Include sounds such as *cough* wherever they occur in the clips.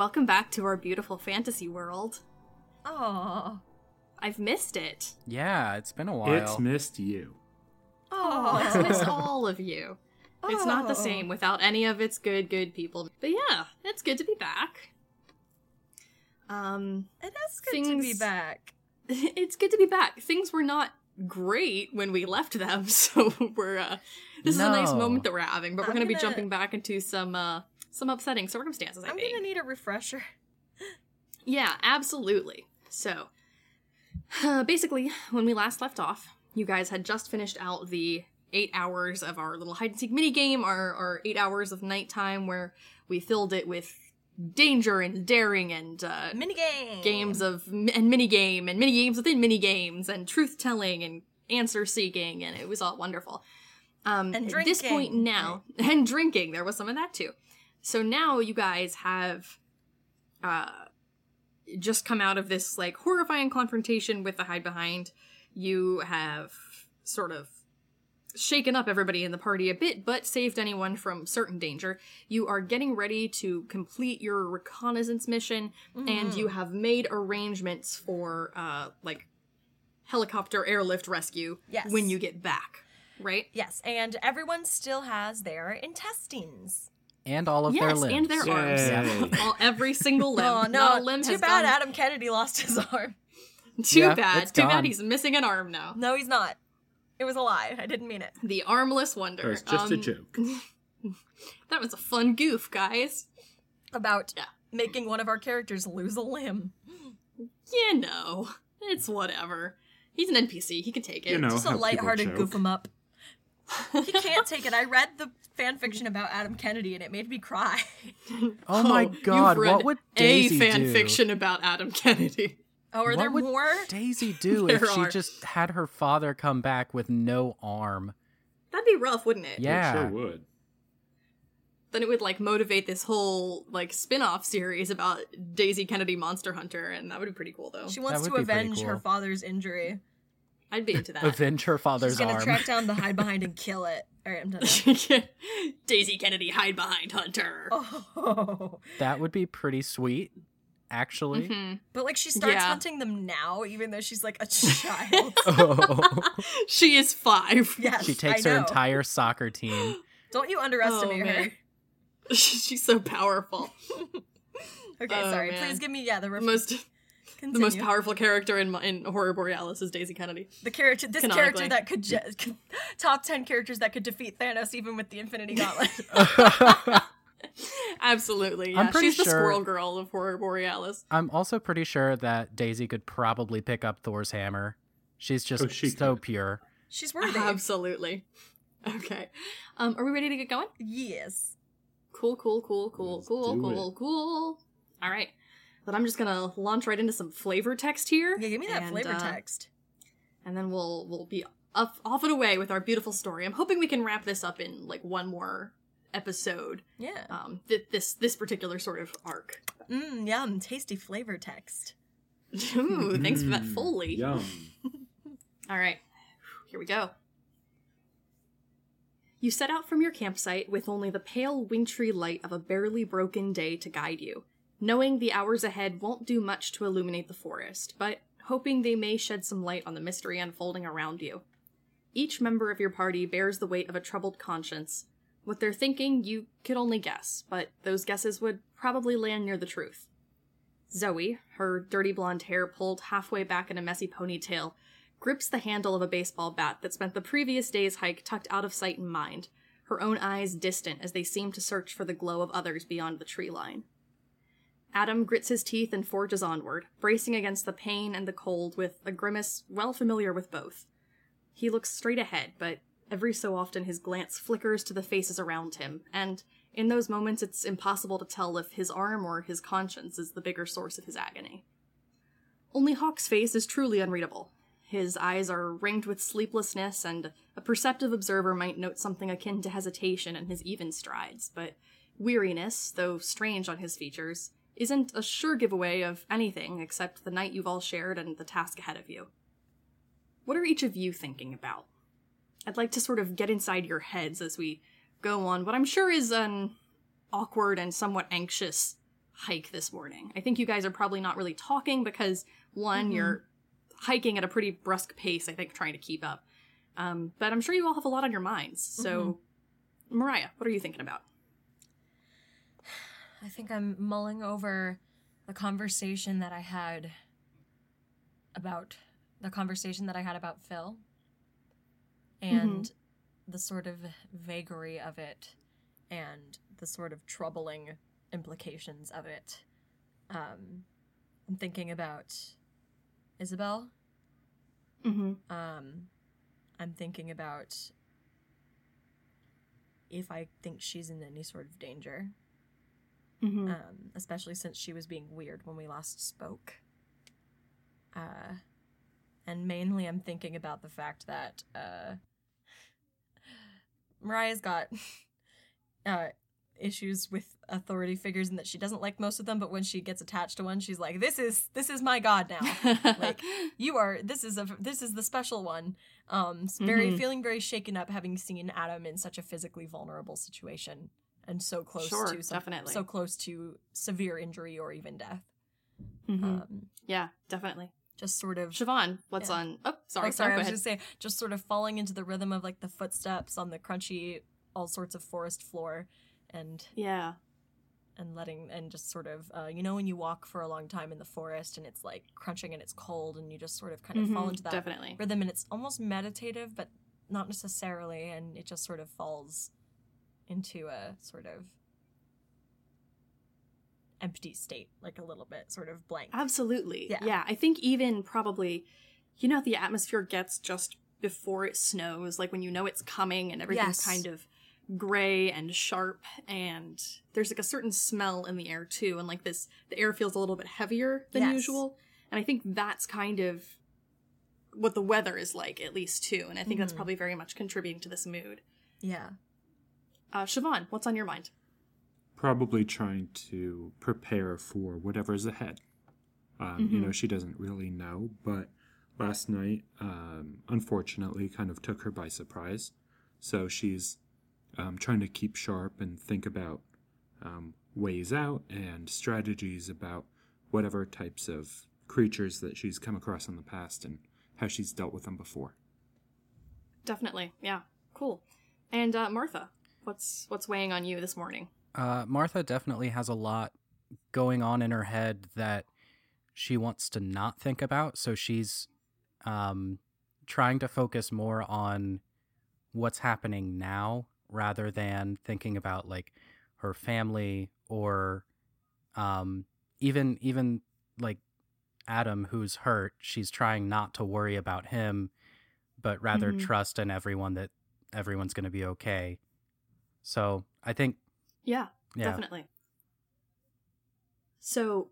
welcome back to our beautiful fantasy world. Oh. I've missed it. Yeah, it's been a while. It's missed you. Oh, it's missed all of you. It's not the Oh. same without any of its good, good people. But yeah, it's good to be back. Um, It is good to be back. *laughs* it's good to be back. Things were not great when we left them, *laughs* so we're uh this is a nice moment that we're having, but we're I'm gonna, be jumping back into some uh some upsetting circumstances, I I'm think. gonna need a refresher. Yeah, absolutely. So, uh, basically, when we last left off, you guys had just finished out the eight hours of our little hide and seek mini game, our, our eight hours of nighttime, where we filled it with danger and daring and uh, Minigame. games of and mini game and mini games within mini games and truth telling and answer seeking, and it was all wonderful. Um, And at this point now, *laughs* and drinking, there was some of that too. So now you guys have uh, just come out of this like horrifying confrontation with the hide behind. You have sort of shaken up everybody in the party a bit, but saved anyone from certain danger. You are getting ready to complete your reconnaissance mission, and you have made arrangements for uh like helicopter airlift rescue Yes. when you get back. Right? Yes, and everyone still has their intestines. And all of their yes, limbs. and their Yay. arms. All, every single *laughs* limb. Oh Not no! a limb Too has bad gone- Adam Kennedy lost his arm. *laughs* Too Yeah, bad. it's Too bad he's missing an arm now. No, he's not. It was a lie. I didn't mean it. The armless wonder. It was just a Um, joke. *laughs* That was a fun goof, guys. About Yeah. making one of our characters lose a limb. You know, it's whatever. He's an NPC. He can take it. You know. Just a how people lighthearted goof him up. *laughs* He can't take it. I read the fan fiction about Adam Kennedy and it made me cry. *laughs* oh my oh, you've god, read what would Daisy a fan do? fiction about Adam Kennedy? *laughs* Oh, are What there would more? What would Daisy do if she are. just had her father come back with no arm? That'd be rough, wouldn't it? Yeah. It sure would. Then it would like motivate this whole like spin-off series about Daisy Kennedy Monster Hunter, and that would be pretty cool though. She wants to be pretty avenge her father's injury. I'd be into that. Avenge her father's arm. She's gonna arm. track down the hide behind and *laughs* kill it. Alright, I'm done. *laughs* Daisy Kennedy hide behind Hunter. Oh. That would be pretty sweet, actually. Mhm. But like she starts Yeah. hunting them now, even though she's like a child. *laughs* Oh. She is five. yes, she takes I her entire soccer team. *gasps* Don't you underestimate Oh, her. She's so powerful. Okay, Oh, sorry. man. Please give me yeah the The ref- most the most powerful character in in Horror Borealis is Daisy Kennedy. the character this character that could ju- *laughs* top 10 characters that could defeat Thanos even with the Infinity Gauntlet. *laughs* Absolutely. I'm Yeah. pretty She's the squirrel girl of Horror Borealis. I'm also pretty sure that Daisy could probably pick up Thor's hammer. She's just Oh, she so could. pure. She's worthy. Absolutely. Okay. Um, are we ready to get going? yes. Cool, cool, cool, cool, Let's cool, do cool, cool. All right. Then I'm just gonna launch right into some flavor text here. Yeah, give me that and, flavor uh, text. and then we'll we'll be up, off and away with our beautiful story. I'm hoping we can wrap this up in like one more episode. Yeah. Um, th- this this particular sort of arc. Mmm, yum, tasty flavor text. Ooh, thanks for that Mm, foley. Yum. *laughs* All right, here we go. You set out from your campsite with only the pale wintry light of a barely broken day to guide you, knowing the hours ahead won't do much to illuminate the forest, but hoping they may shed some light on the mystery unfolding around you. Each member of your party bears the weight of a troubled conscience. What they're thinking, you could only guess, but those guesses would probably land near the truth. Zoe, her dirty blonde hair pulled halfway back in a messy ponytail, grips the handle of a baseball bat that spent the previous day's hike tucked out of sight and mind, her own eyes distant as they seem to search for the glow of others beyond the tree line. Adam grits his teeth and forges onward, bracing against the pain and the cold with a grimace well familiar with both. He looks straight ahead, but every so often his glance flickers to the faces around him, and in those moments it's impossible to tell if his arm or his conscience is the bigger source of his agony. Only Hawk's face is truly unreadable. His eyes are ringed with sleeplessness, and a perceptive observer might note something akin to hesitation in his even strides, but weariness, though strange on his features, isn't a sure giveaway of anything except the night you've all shared and the task ahead of you. What are each of you thinking about? I'd like to sort of get inside your heads as we go on what I'm sure is an awkward and somewhat anxious hike this morning. I think you guys are probably not really talking because one, you're hiking at a pretty brusque pace, I think, trying to keep up. Um, but I'm sure you all have a lot on your minds. So, Moriah, what are you thinking about? I think I'm mulling over the conversation that I had about the conversation that I had about Phil and the sort of vagary of it and the sort of troubling implications of it. Um, I'm thinking about Isabel. Mm-hmm. Um, I'm thinking about if I think she's in any sort of danger Mm-hmm. um, especially since she was being weird when we last spoke. Uh, and mainly, I'm thinking about the fact that uh, Moriah's got *laughs* uh, issues with authority figures and that she doesn't like most of them. But when she gets attached to one, she's like, "This is this is my god now. *laughs* like you are. This is a this is the special one." Um, very Mhm. feeling very shaken up having seen Adam in such a physically vulnerable situation and so close Sure, to some, definitely. so close to severe injury or even death. Mhm. Um, yeah, definitely. just sort of. Siobhan, what's Yeah. on? Oh, sorry, oh, sorry. no, I was ahead. just say, just sort of falling into the rhythm of like the footsteps on the crunchy, all sorts of forest floor, and Yeah. and letting and just sort of, uh, you know, when you walk for a long time in the forest and it's like crunching and it's cold and you just sort of kind of fall Mhm, into that Definitely. rhythm and it's almost meditative, but not necessarily, and it just sort of falls into a sort of empty state, like a little bit, sort of blank. Absolutely. Yeah. Yeah. I think even probably, you know, the atmosphere gets just before it snows, like when you know it's coming and everything's Yes. kind of gray and sharp, and there's like a certain smell in the air too, and like this, the air feels a little bit heavier than Yes. usual. And I think that's kind of what the weather is like, at least too. And I think that's Mhm. probably very much contributing to this mood. Yeah. Uh, Siobhan, what's on your mind? Probably trying to prepare for whatever's ahead. Um, You know, she doesn't really know, but last night, um, unfortunately, kind of took her by surprise. So she's um, trying to keep sharp and think about um, ways out and strategies about whatever types of creatures that she's come across in the past and how she's dealt with them before. Definitely. Yeah. Cool. And uh, Martha, what's what's weighing on you this morning? Uh, Martha definitely has a lot going on in her head that she wants to not think about. So she's um, trying to focus more on what's happening now rather than thinking about like her family or um, even even like Adam who's hurt. She's trying not to worry about him, but rather Mhm. trust in everyone that everyone's going to be okay. So I think Yeah. yeah. Definitely. So,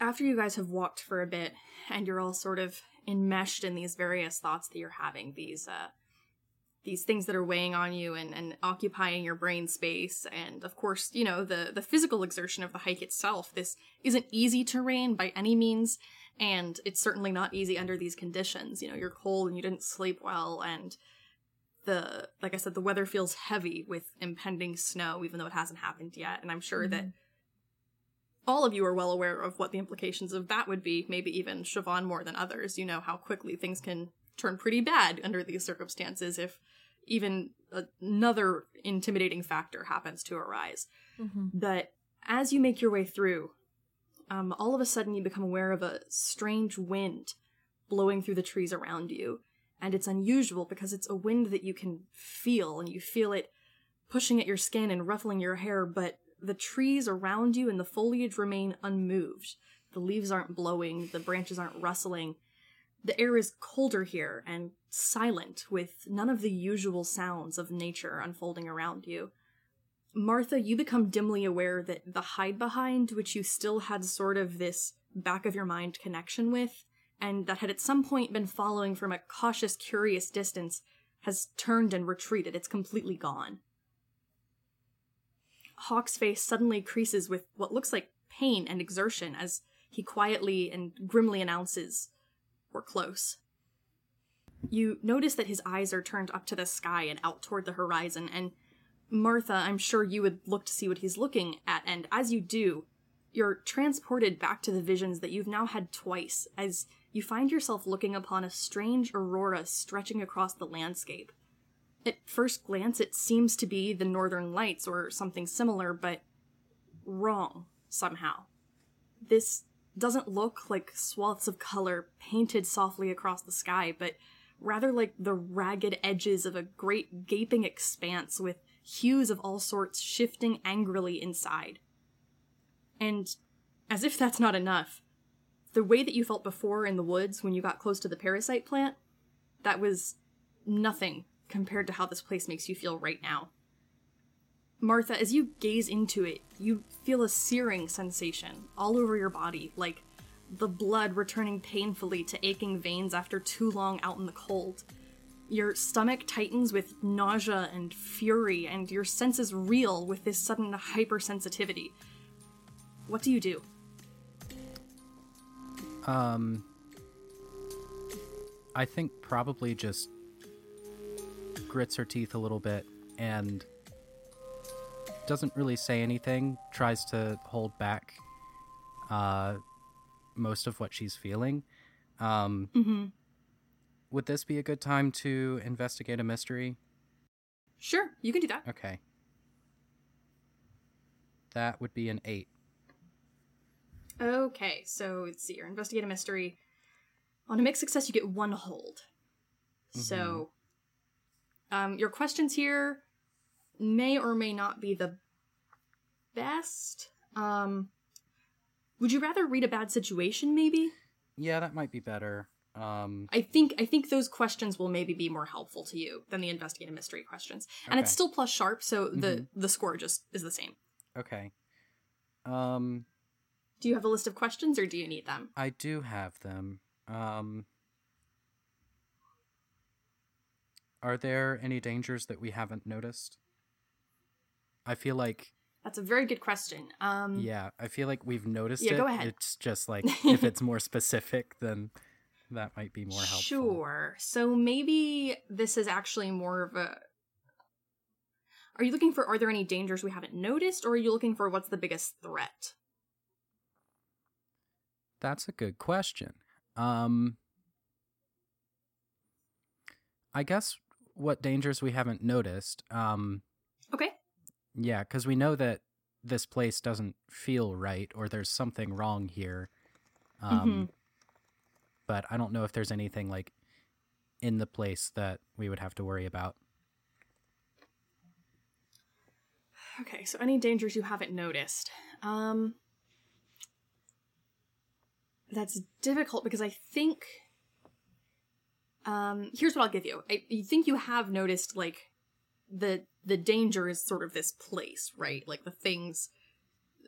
after you guys have walked for a bit and you're all sort of enmeshed in these various thoughts that you're having, these uh these things that are weighing on you and, and occupying your brain space, and of course, you know, the the physical exertion of the hike itself. This isn't easy terrain by any means, and it's certainly not easy under these conditions. You know, you're cold and you didn't sleep well, and the like I said, the weather feels heavy with impending snow, even though it hasn't happened yet. And I'm sure that all of you are well aware of what the implications of that would be, maybe even Siobhan more than others. You know how quickly things can turn pretty bad under these circumstances if even another intimidating factor happens to arise. Mm-hmm. But as you make your way through, um, all of a sudden you become aware of a strange wind blowing through the trees around you. And it's unusual because it's a wind that you can feel, and you feel it pushing at your skin and ruffling your hair, but the trees around you and the foliage remain unmoved. The leaves aren't blowing, the branches aren't rustling. The air is colder here and silent, with none of the usual sounds of nature unfolding around you. Martha, you become dimly aware that the hide behind, which you still had sort of this back of your mind connection with, and that had at some point been following from a cautious, curious distance, has turned and retreated. It's completely gone. Hawk's face suddenly creases with what looks like pain and exertion as he quietly and grimly announces, We're close. You notice that his eyes are turned up to the sky and out toward the horizon, and Martha, I'm sure you would look to see what he's looking at, and as you do, you're transported back to the visions that you've now had twice as you find yourself looking upon a strange aurora stretching across the landscape. At first glance, it seems to be the northern lights or something similar, but wrong somehow. This doesn't look like swaths of color painted softly across the sky, but rather like the ragged edges of a great gaping expanse with hues of all sorts shifting angrily inside. And as if that's not enough, the way that you felt before in the woods when you got close to the parasite plant, that was nothing compared to how this place makes you feel right now. Martha, as you gaze into it, you feel a searing sensation all over your body, like the blood returning painfully to aching veins after too long out in the cold. Your stomach tightens with nausea and fury, and your senses reel with this sudden hypersensitivity. What do you do? Um, I think probably just grits her teeth a little bit and doesn't really say anything, tries to hold back uh, most of what she's feeling. Um, Mm-hmm. Would this be a good time to investigate a mystery? Sure, you can do that. Okay. That would be an eight. Okay, so let's see. You're investigate a mystery. On a mixed success, you get one hold. So, um, your questions here may or may not be the best. Um, would you rather read a bad situation? Maybe. Yeah, that might be better. Um, I think I think those questions will maybe be more helpful to you than the investigate a mystery questions, and it's still plus sharp, so the Mhm. the score just is the same. okay. Um, Do you have a list of questions, or do you need them? I do have them. Um, are there any dangers that we haven't noticed? I feel like, That's a very good question. Um, yeah, I feel like we've noticed Yeah, it. go ahead. It's just like *laughs* if it's more specific, then that might be more helpful. Sure. So maybe this is actually more of a. Are you looking for are there any dangers we haven't noticed, or are you looking for what's the biggest threat? That's a good question. Um, I guess what dangers we haven't noticed. Um, Okay. yeah, because we know that this place doesn't feel right, or there's something wrong here. Um, but I don't know if there's anything like in the place that we would have to worry about. Okay. So any dangers you haven't noticed? Um. That's difficult because I think. Um. Here's what I'll give you. I you think you have noticed like the the danger is sort of this place, right? Like the things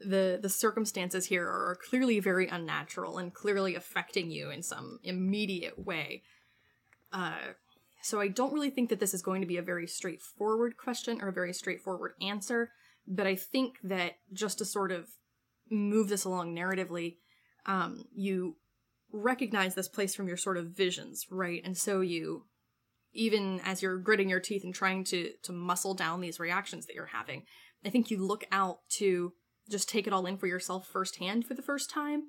the the circumstances here are clearly very unnatural and clearly affecting you in some immediate way. Uh, so I don't really think that this is going to be a very straightforward question or a very straightforward answer, but I think that just to sort of move this along narratively, um, you recognize this place from your sort of visions, right? And so you even as you're gritting your teeth and trying to to muscle down these reactions that you're having, I think you look out to just take it all in for yourself firsthand for the first time.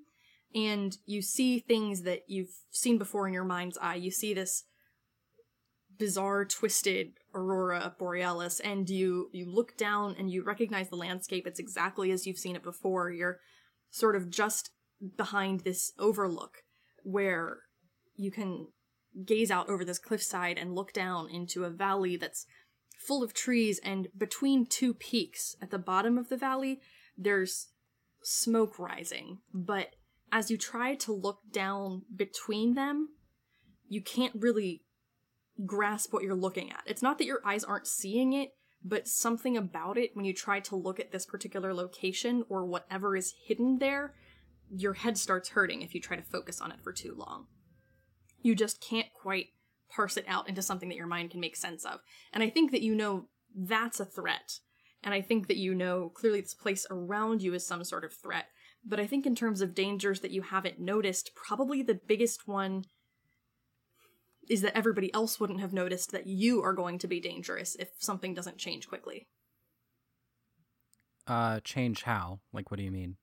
And you see things that you've seen before in your mind's eye. You see this bizarre twisted aurora borealis and you you look down and you recognize the landscape. It's exactly as you've seen it before. You're sort of just behind this overlook where you can gaze out over this cliffside and look down into a valley that's full of trees. And between two peaks at the bottom of the valley there's smoke rising. But as you try to look down between them you can't really grasp what you're looking at. It's not that your eyes aren't seeing it but something about it when you try to look at this particular location or whatever is hidden there your head starts hurting if you try to focus on it for too long you just can't quite parse it out into something that your mind can make sense of. And I think that you know that's a threat. And I think that you know clearly this place around you is some sort of threat. But I think in terms of dangers that you haven't noticed, probably the biggest one is that everybody else wouldn't have noticed that you are going to be dangerous if something doesn't change quickly. Uh, change how? Like, what do you mean?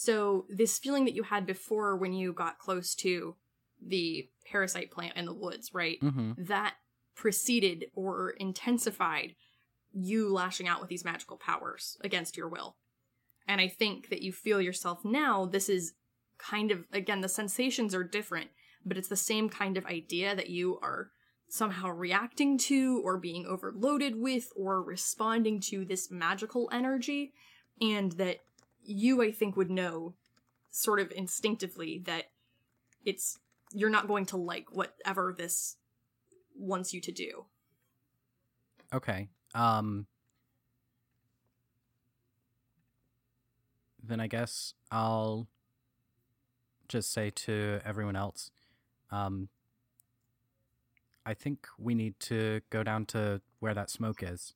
So, this feeling that you had before when you got close to the parasite plant in the woods, right? hmm That preceded or intensified you lashing out with these magical powers against your will. And I think that you feel yourself now, this is kind of, again, the sensations are different, but it's the same kind of idea that you are somehow reacting to or being overloaded with or responding to this magical energy. And that you, I think, would know sort of instinctively that it's, you're not going to like whatever this wants you to do. Okay. Um then I guess I'll just say to everyone else um I think we need to go down to where that smoke is.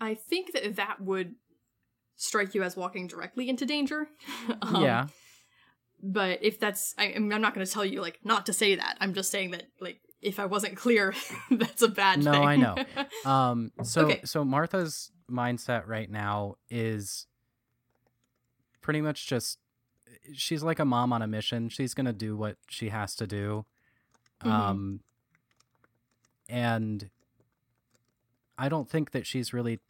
I think that that would strike you as walking directly into danger. *laughs* Um, yeah. But if that's, I, I'm not going to tell you like not to say that. I'm just saying that like if I wasn't clear, *laughs* that's a bad No, thing. I know. *laughs* Um so Okay. so Martha's mindset right now is pretty much just she's like a mom on a mission. She's going to do what she has to do. Mhm. Um and I don't think that she's really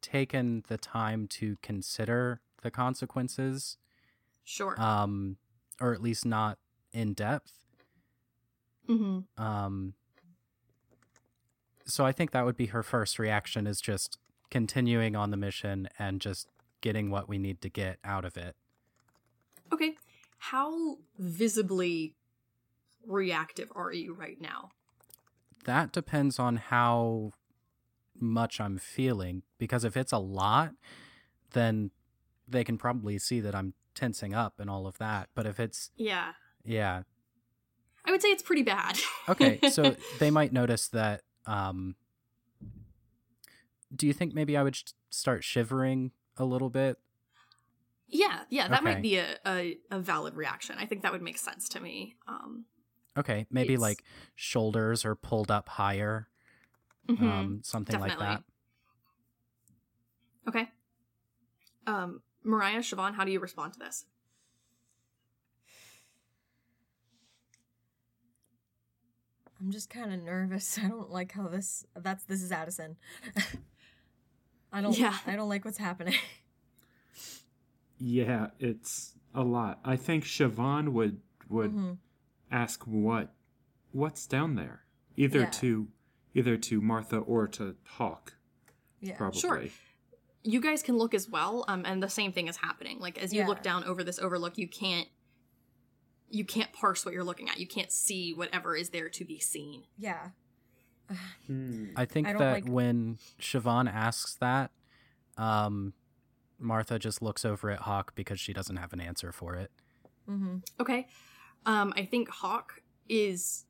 taken the time to consider the consequences sure. um or at least not in depth. hmm Um, so I think that would be her first reaction is just continuing on the mission and just getting what we need to get out of it. Okay. How visibly reactive are you right now? That depends on how much I'm feeling because if it's a lot, then they can probably see that I'm tensing up and all of that. But if it's Yeah. yeah, I would say it's pretty bad. okay, so *laughs* they might notice that um do you think maybe I would sh- start shivering a little bit yeah, yeah, that Okay. might be a, a, a valid reaction. I think that would make sense to me. Um, Okay, maybe It's- like shoulders are pulled up higher, mhm. um, something like that. Okay. Um, Moriah, Siobhan, how do you respond to this? I'm just kind of nervous. *laughs* I don't like how this. That's this is Addison. *laughs* I don't. Yeah. I don't like what's happening. *laughs* Yeah, it's a lot. I think Siobhan would would Mhm. ask what what's down there, either Yeah. to either to Martha or to Hawk, Yeah. probably. Sure. You guys can look as well, um, and the same thing is happening. Like as you Yeah. look down over this overlook, you can't you can't parse what you're looking at. You can't see whatever is there to be seen. Yeah. Hmm. I think I that like- when Siobhan asks that, um, Martha just looks over at Hawk because she doesn't have an answer for it. Mm-hmm. Okay. Um, I think Hawk is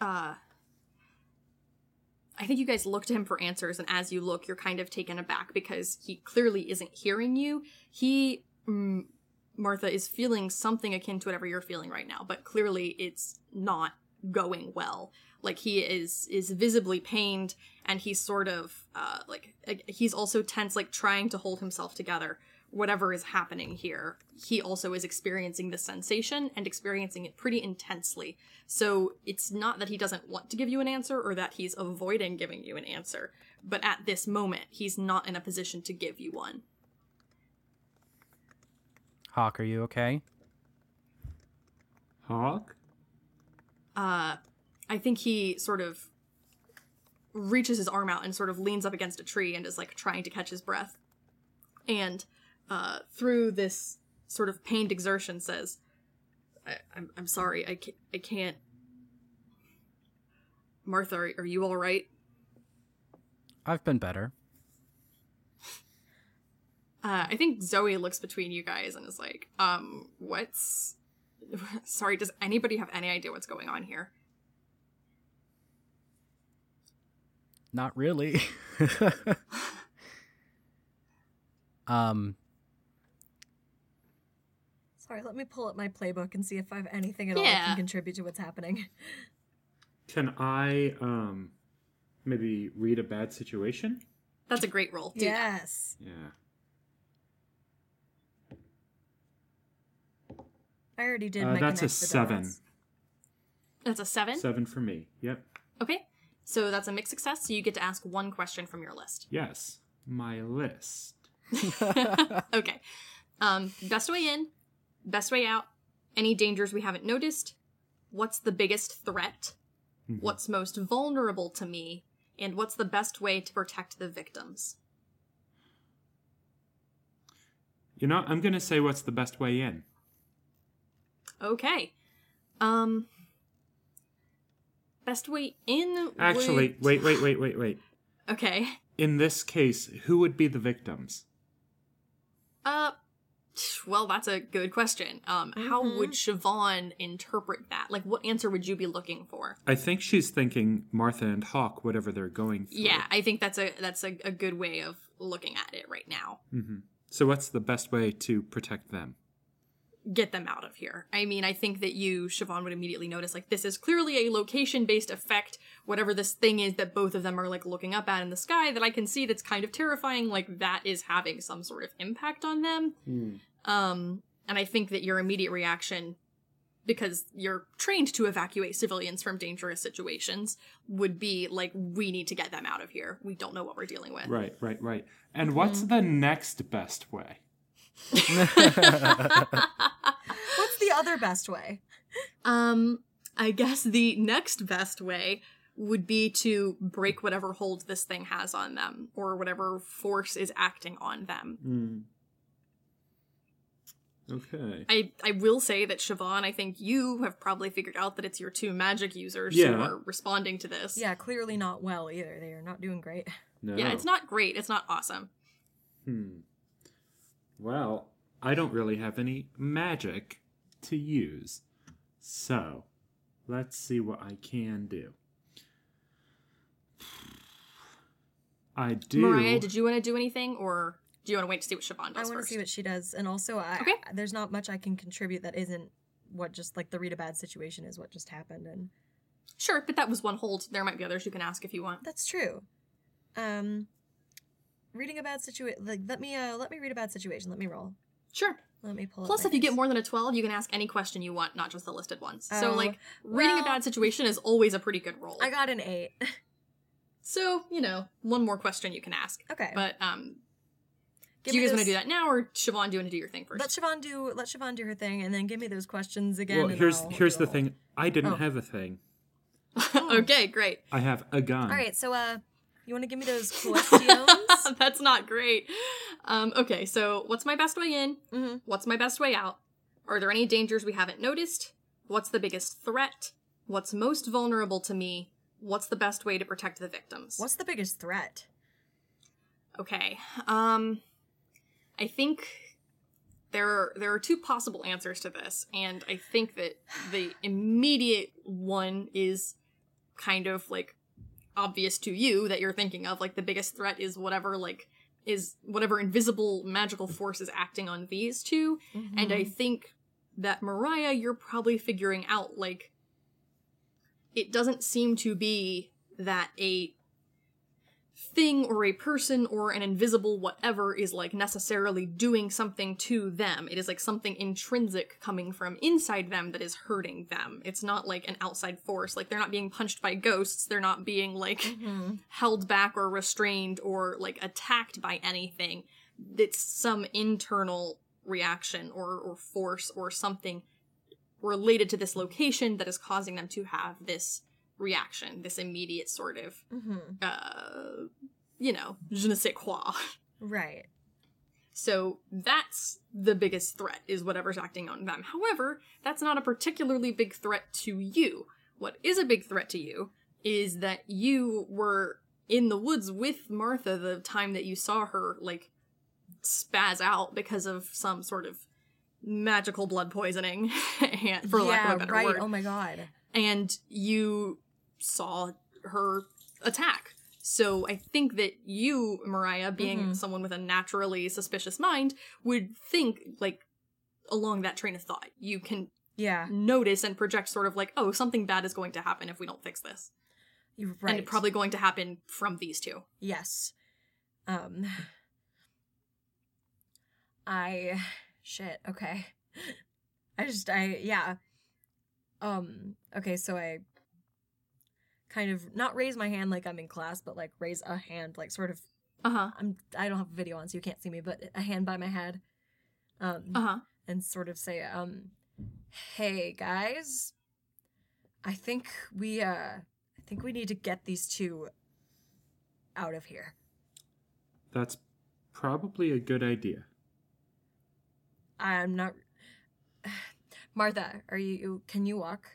uh I think you guys look to him for answers, and as you look, you're kind of taken aback because he clearly isn't hearing you. He, mm, Martha, is feeling something akin to whatever you're feeling right now, but clearly it's not going well. Like he is is visibly pained, and he's sort of uh, like he's also tense, like trying to hold himself together. Whatever is happening here, he also is experiencing this sensation and experiencing it pretty intensely. So it's not that he doesn't want to give you an answer or that he's avoiding giving you an answer, but at this moment, he's not in a position to give you one. Hawk, are you okay? Hawk? uh I think he sort of reaches his arm out and sort of leans up against a tree and is like trying to catch his breath. And uh through this sort of pained exertion says, I, I'm, I'm sorry, I, ca- I can't. Martha, are, are you all right? I've been better. Uh, I think Zoe looks between you guys and is like, um, what's. *laughs* Sorry, does anybody have any idea what's going on here? Not really. *laughs* um, all right, let me pull up my playbook and see if I have anything at yeah. all that can contribute to what's happening. Can I um maybe read a bad situation? That's a great roll. Yes. That. Yeah. I already did. Uh, that's a seven. That's a seven. Seven for me. Yep. Okay, so that's a mixed success. So you get to ask one question from your list. Yes, my list. *laughs* okay. Um, best way in, best way out, any dangers we haven't noticed, what's the biggest threat, what's most vulnerable to me, and what's the best way to protect the victims. You know, I'm gonna say what's the best way in. Okay. Um best way in Actually, would- wait, wait, wait, wait, wait. *sighs* Okay. In this case, who would be the victims? Uh well, that's a good question. Um, how would Siobhan interpret that? Like, what answer would you be looking for? I think she's thinking Martha and Hawk, whatever they're going through. Yeah, I think that's a that's a, a good way of looking at it right now. So what's the best way to protect them? Get them out of here. I mean, I think that you, Siobhan, would immediately notice like this is clearly a location based effect. Whatever this thing is that both of them are like looking up at in the sky that I can see that's kind of terrifying, like that is having some sort of impact on them. Um, and I think that your immediate reaction, because you're trained to evacuate civilians from dangerous situations, would be like, we need to get them out of here. We don't know what we're dealing with. Right, right, right. And what's the next best way? *laughs* *laughs* What's the other best way? Um, I guess the next best way would be to break whatever hold this thing has on them, or whatever force is acting on them. Okay. I, I will say that Siobhan, I think you have probably figured out that it's your two magic users who are responding to this. Yeah, clearly not well either. They are not doing great. *laughs* No. Yeah, it's not great. It's not awesome. Hmm. Well, I don't really have any magic to use. So, let's see what I can do. I do. Moriah, did you want to do anything, or do you want to wait to see what Siobhan does? I does want to first? see what she does, and also, I, Okay. I- there's not much I can contribute that isn't what just like the read a bad situation is what just happened, and Sure, but that was one hold. There might be others you can ask if you want. that's true. Um, reading a bad situation, like let me uh let me read a bad situation. Let me roll. Sure. Let me pull. up Plus, my if you get more than a 12, you can ask any question you want, not just the listed ones. so, Oh, like, reading a bad situation is always a pretty good roll. I got an eight. *laughs* so, you know, one more question you can ask. okay, But, um, Give do you me guys want to do that now, or Siobhan, do you want to do your thing first? Let first? Siobhan do let Siobhan do her thing, and then give me those questions again. Well, here's I'll here's the a thing. I didn't Oh. have a thing. *laughs* okay, great. I have a gun. All right, so uh, you want to give me those *laughs* questions? *laughs* That's not great. Um, okay, so what's my best way in? Mhm. What's my best way out? Are there any dangers we haven't noticed? What's the biggest threat? What's most vulnerable to me? What's the best way to protect the victims? What's the biggest threat? Okay. Um I think there are there are two possible answers to this and I think that the immediate one is kind of like obvious to you that you're thinking of like the biggest threat is whatever like is whatever invisible magical force is acting on these 2 mm-hmm. and I think that Moriah you're probably figuring out like it doesn't seem to be that a thing or a person or an invisible whatever is like necessarily doing something to them. It is like something intrinsic coming from inside them that is hurting them. It's not like an outside force. Like they're not being punched by ghosts. They're not being like Mm-hmm. held back or restrained or like attacked by anything. It's some internal reaction or, or force or something related to this location that is causing them to have this reaction, this immediate sort of Mm-hmm. uh, you know, je ne sais quoi. Right. So that's the biggest threat, is whatever's acting on them. However, that's not a particularly big threat to you. What is a big threat to you is that you were in the woods with Martha the time that you saw her, like, spaz out because of some sort of magical blood poisoning, and- *laughs* for lack of a better right. word Oh my god. and you saw her attack. So I think that you, Moriah, being Mhm. someone with a naturally suspicious mind, would think like along that train of thought. You can Yeah. notice and project sort of like, oh, something bad is going to happen if we don't fix this. You're right. And probably going to happen from these two. Yes. Um I shit, okay. *laughs* I just I yeah. Um okay, so I kind of not raise my hand like I'm in class, but like raise a hand like sort of Uh huh. I'm I don't have a video on so you can't see me, but a hand by my head. Um Uh huh. and sort of say um hey guys, I think we uh I think we need to get these two out of here. That's probably a good idea. I'm not *sighs* Martha, are you can you walk?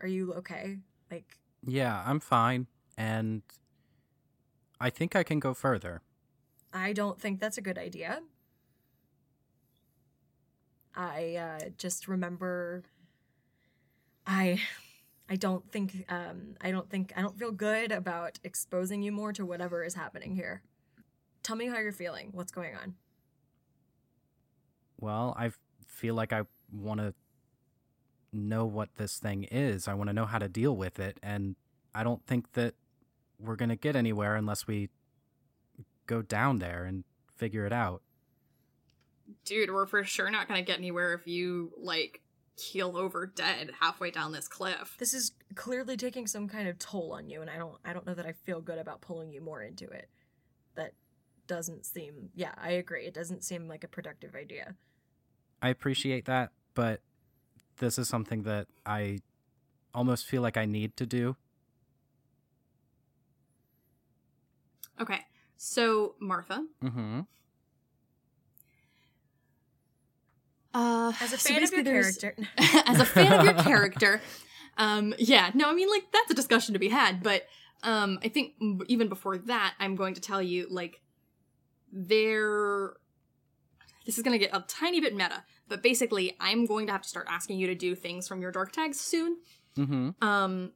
Are you okay? Like Yeah, I'm fine. And I think I can go further. I don't think that's a good idea. I uh, just remember I I don't think um I don't think I don't feel good about exposing you more to whatever is happening here. Tell me how you're feeling. What's going on? Well, I feel like I want to know what this thing is. I want to know how to deal with it. And I don't think that we're going to get anywhere unless we go down there and figure it out. Dude, we're for sure not gonna get anywhere if you, like, keel over dead halfway down this cliff. This is clearly taking some kind of toll on you and I don't I don't know that I feel good about pulling you more into it. That doesn't seem Yeah, I agree. It doesn't seem like a productive idea. I appreciate that, but this is something that I almost feel like I need to do. Okay, so, Martha. Mm-hmm. Uh, As a so fan of your character. *laughs* *laughs* as a fan of your character, um, yeah, no, I mean, like, that's a discussion to be had, but, um, I think even before that, I'm going to tell you, like, there, this is gonna get a tiny bit meta, but basically, I'm going to have to start asking you to do things from your dark tags soon. Mm-hmm. Um,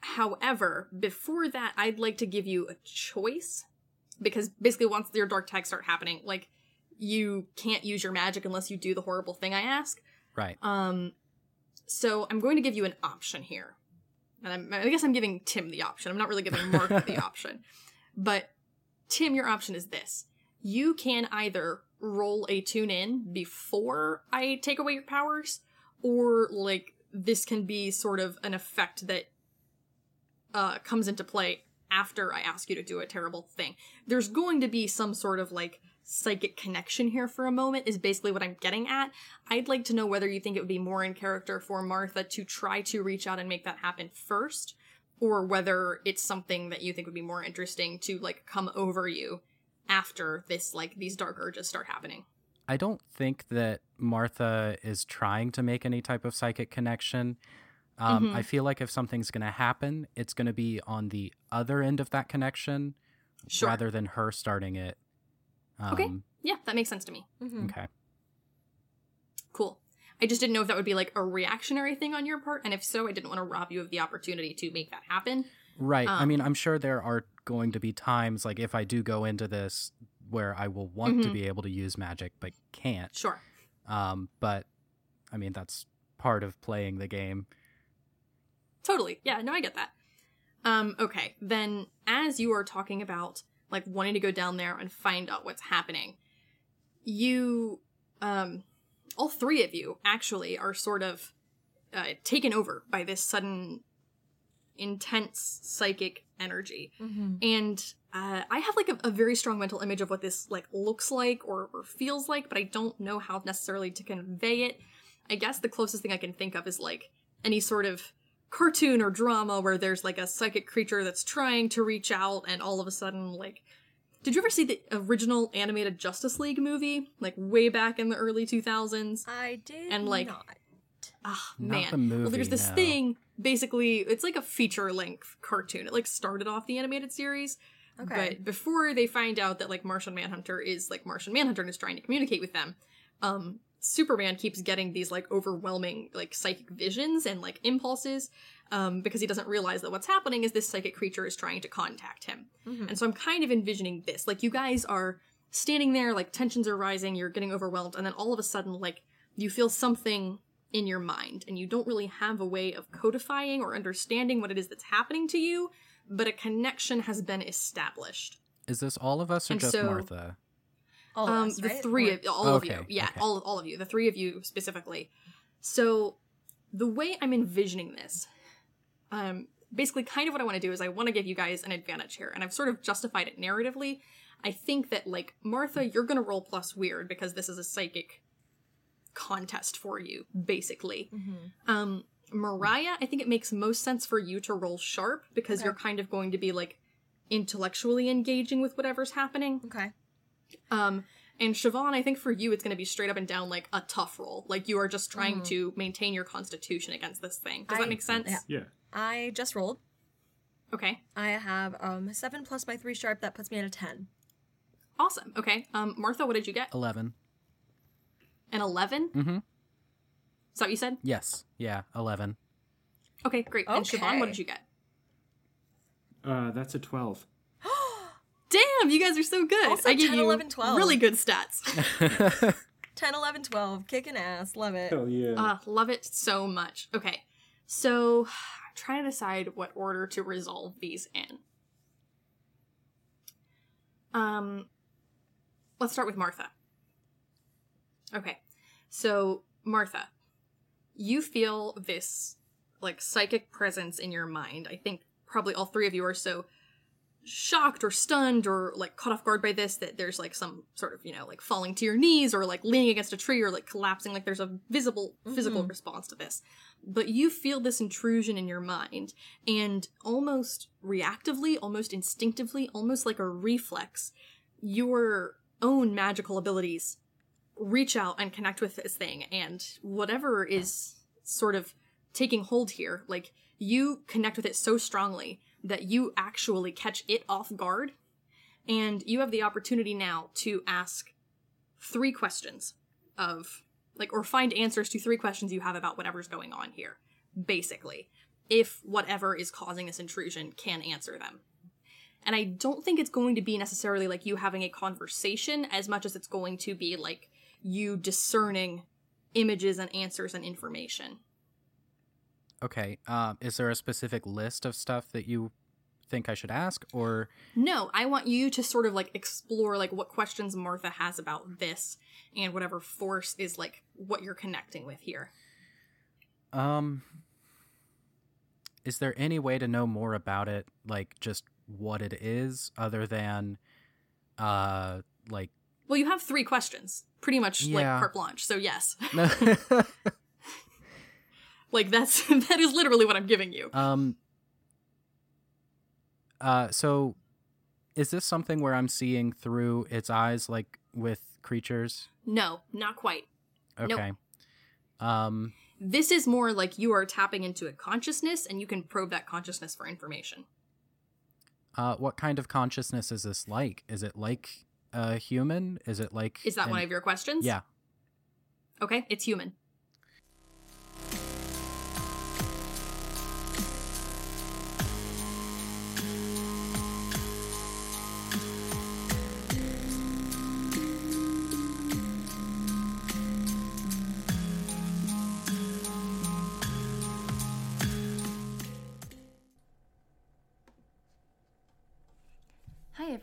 however, before that, I'd like to give you a choice because basically, once your dark tags start happening, like you can't use your magic unless you do the horrible thing I ask. Right. Um, so I'm going to give you an option here, and I'm, I guess I'm giving Tim the option. I'm not really giving Mark *laughs* the option, but Tim, your option is this: you can either roll a tune in before I take away your powers, or like this can be sort of an effect that uh, comes into play after I ask you to do a terrible thing. There's going to be some sort of like psychic connection here for a moment, is basically what I'm getting at. I'd like to know whether you think it would be more in character for Martha to try to reach out and make that happen first, or whether it's something that you think would be more interesting to like come over you after this, like these dark urges start happening. I don't think that Martha is trying to make any type of psychic connection. Um, Mhm. I feel like if something's going to happen, it's going to be on the other end of that connection Sure. rather than her starting it. Um, Okay. Yeah, that makes sense to me. Mhm. Okay. Cool. I just didn't know if that would be like a reactionary thing on your part, and if so, I didn't want to rob you of the opportunity to make that happen. Right. I Um, mean, I'm sure there are going to be times, like if I do go into this, where I will want to Mhm. be able to use magic but can't. Sure. Um, but I mean, that's part of playing the game. Totally. Yeah, no, I get that. Um, okay. Then as you are talking about like wanting to go down there and find out what's happening, you um all three of you actually are sort of uh, taken over by this sudden intense psychic energy. Mhm. and uh, I have like a, a very strong mental image of what this like looks like or, or feels like, but I don't know how necessarily to convey it. I guess the closest thing I can think of is like any sort of cartoon or drama where there's like a psychic creature that's trying to reach out, and all of a sudden, like, did you ever see the original animated Justice League movie, like way back in the early two thousands? I did And, like, not. Ah, Not man. the movie, well, there's this no. thing. Basically, it's like a feature length cartoon. It like started off the animated series, Okay. but before they find out that like Martian Manhunter is like Martian Manhunter and is trying to communicate with them, um, Superman keeps getting these like overwhelming like psychic visions and like impulses, um, because he doesn't realize that what's happening is this psychic creature is trying to contact him. Mhm. And so I'm kind of envisioning this. Like you guys are standing there, like tensions are rising, you're getting overwhelmed, and then all of a sudden, like you feel something in your mind, and you don't really have a way of codifying or understanding what it is that's happening to you, but a connection has been established. Is this all of us or And just so- Martha? All of um, us, the right? three of all of you, yeah, okay. all all of you, the three of you specifically. So, the way I'm envisioning this, um, basically, kind of what I want to do is I want to give you guys an advantage here, and I've sort of justified it narratively. I think that, like, Martha, you're gonna roll plus weird because this is a psychic contest for you, basically. Um, Moriah, I think it makes most sense for you to roll sharp because Okay. you're kind of going to be, like, intellectually engaging with whatever's happening. Okay. Um, and Siobhan, I think for you, it's going to be straight up and down like a tough roll. Like you are just trying to maintain your constitution against this thing. Does I- that make sense? yeah. Yeah. I just rolled. Okay. I have um seven plus my three sharp. That puts me at a ten. Awesome. Okay. Um, Martha, what did you get? 11. An 11? Mm-hmm. Is that what you said? Yes. Yeah, 11. Okay, great. And Siobhan, what did you get? Uh, that's a 12. *gasps* Damn, you guys are so good. Also I give 10, you 11, 12. really good stats. *laughs* *laughs* 10, 11, 12. Kicking ass. Love it. Hell yeah. Uh, love it so much. Okay, so I'm trying to decide what order to resolve these in. Um, let's start with Martha. Okay, so Martha, you feel this like psychic presence in your mind. I think probably all three of you are so shocked or stunned or like caught off guard by this that there's like some sort of you know like falling to your knees or like leaning against a tree or like collapsing. Like there's a visible mm-hmm. physical response to this. But you feel this intrusion in your mind and almost reactively almost instinctively almost like a reflex your own magical abilities reach out and connect with this thing and whatever is sort of taking hold here like you connect with it so strongly that you actually catch it off guard and you have the opportunity now to ask three questions of like or find answers to three questions you have about whatever's going on here basically if whatever is causing this intrusion can answer them. And i don't think it's going to be necessarily like you having a conversation as much as it's going to be like you discerning images and answers and information Okay. Um, is there a specific list of stuff that you think I should ask, or No, I want you to sort of like explore like what questions Martha has about this and whatever force is like what you're connecting with here. um, is there any way to know more about it, like just what it is, other than, uh, like Well, you have three questions, pretty much like carte blanche. So yes, *laughs* like that's *laughs* that is literally what I'm giving you. um. Uh, so is this something where I'm seeing through its eyes, like with creatures? No, not quite. Nope. Okay. Um. This is more like you are tapping into a consciousness and you can probe that consciousness for information. Uh, what kind of consciousness is this like? Is it like a human? Is it like? Is that an- one of your questions? Yeah. Okay, it's human.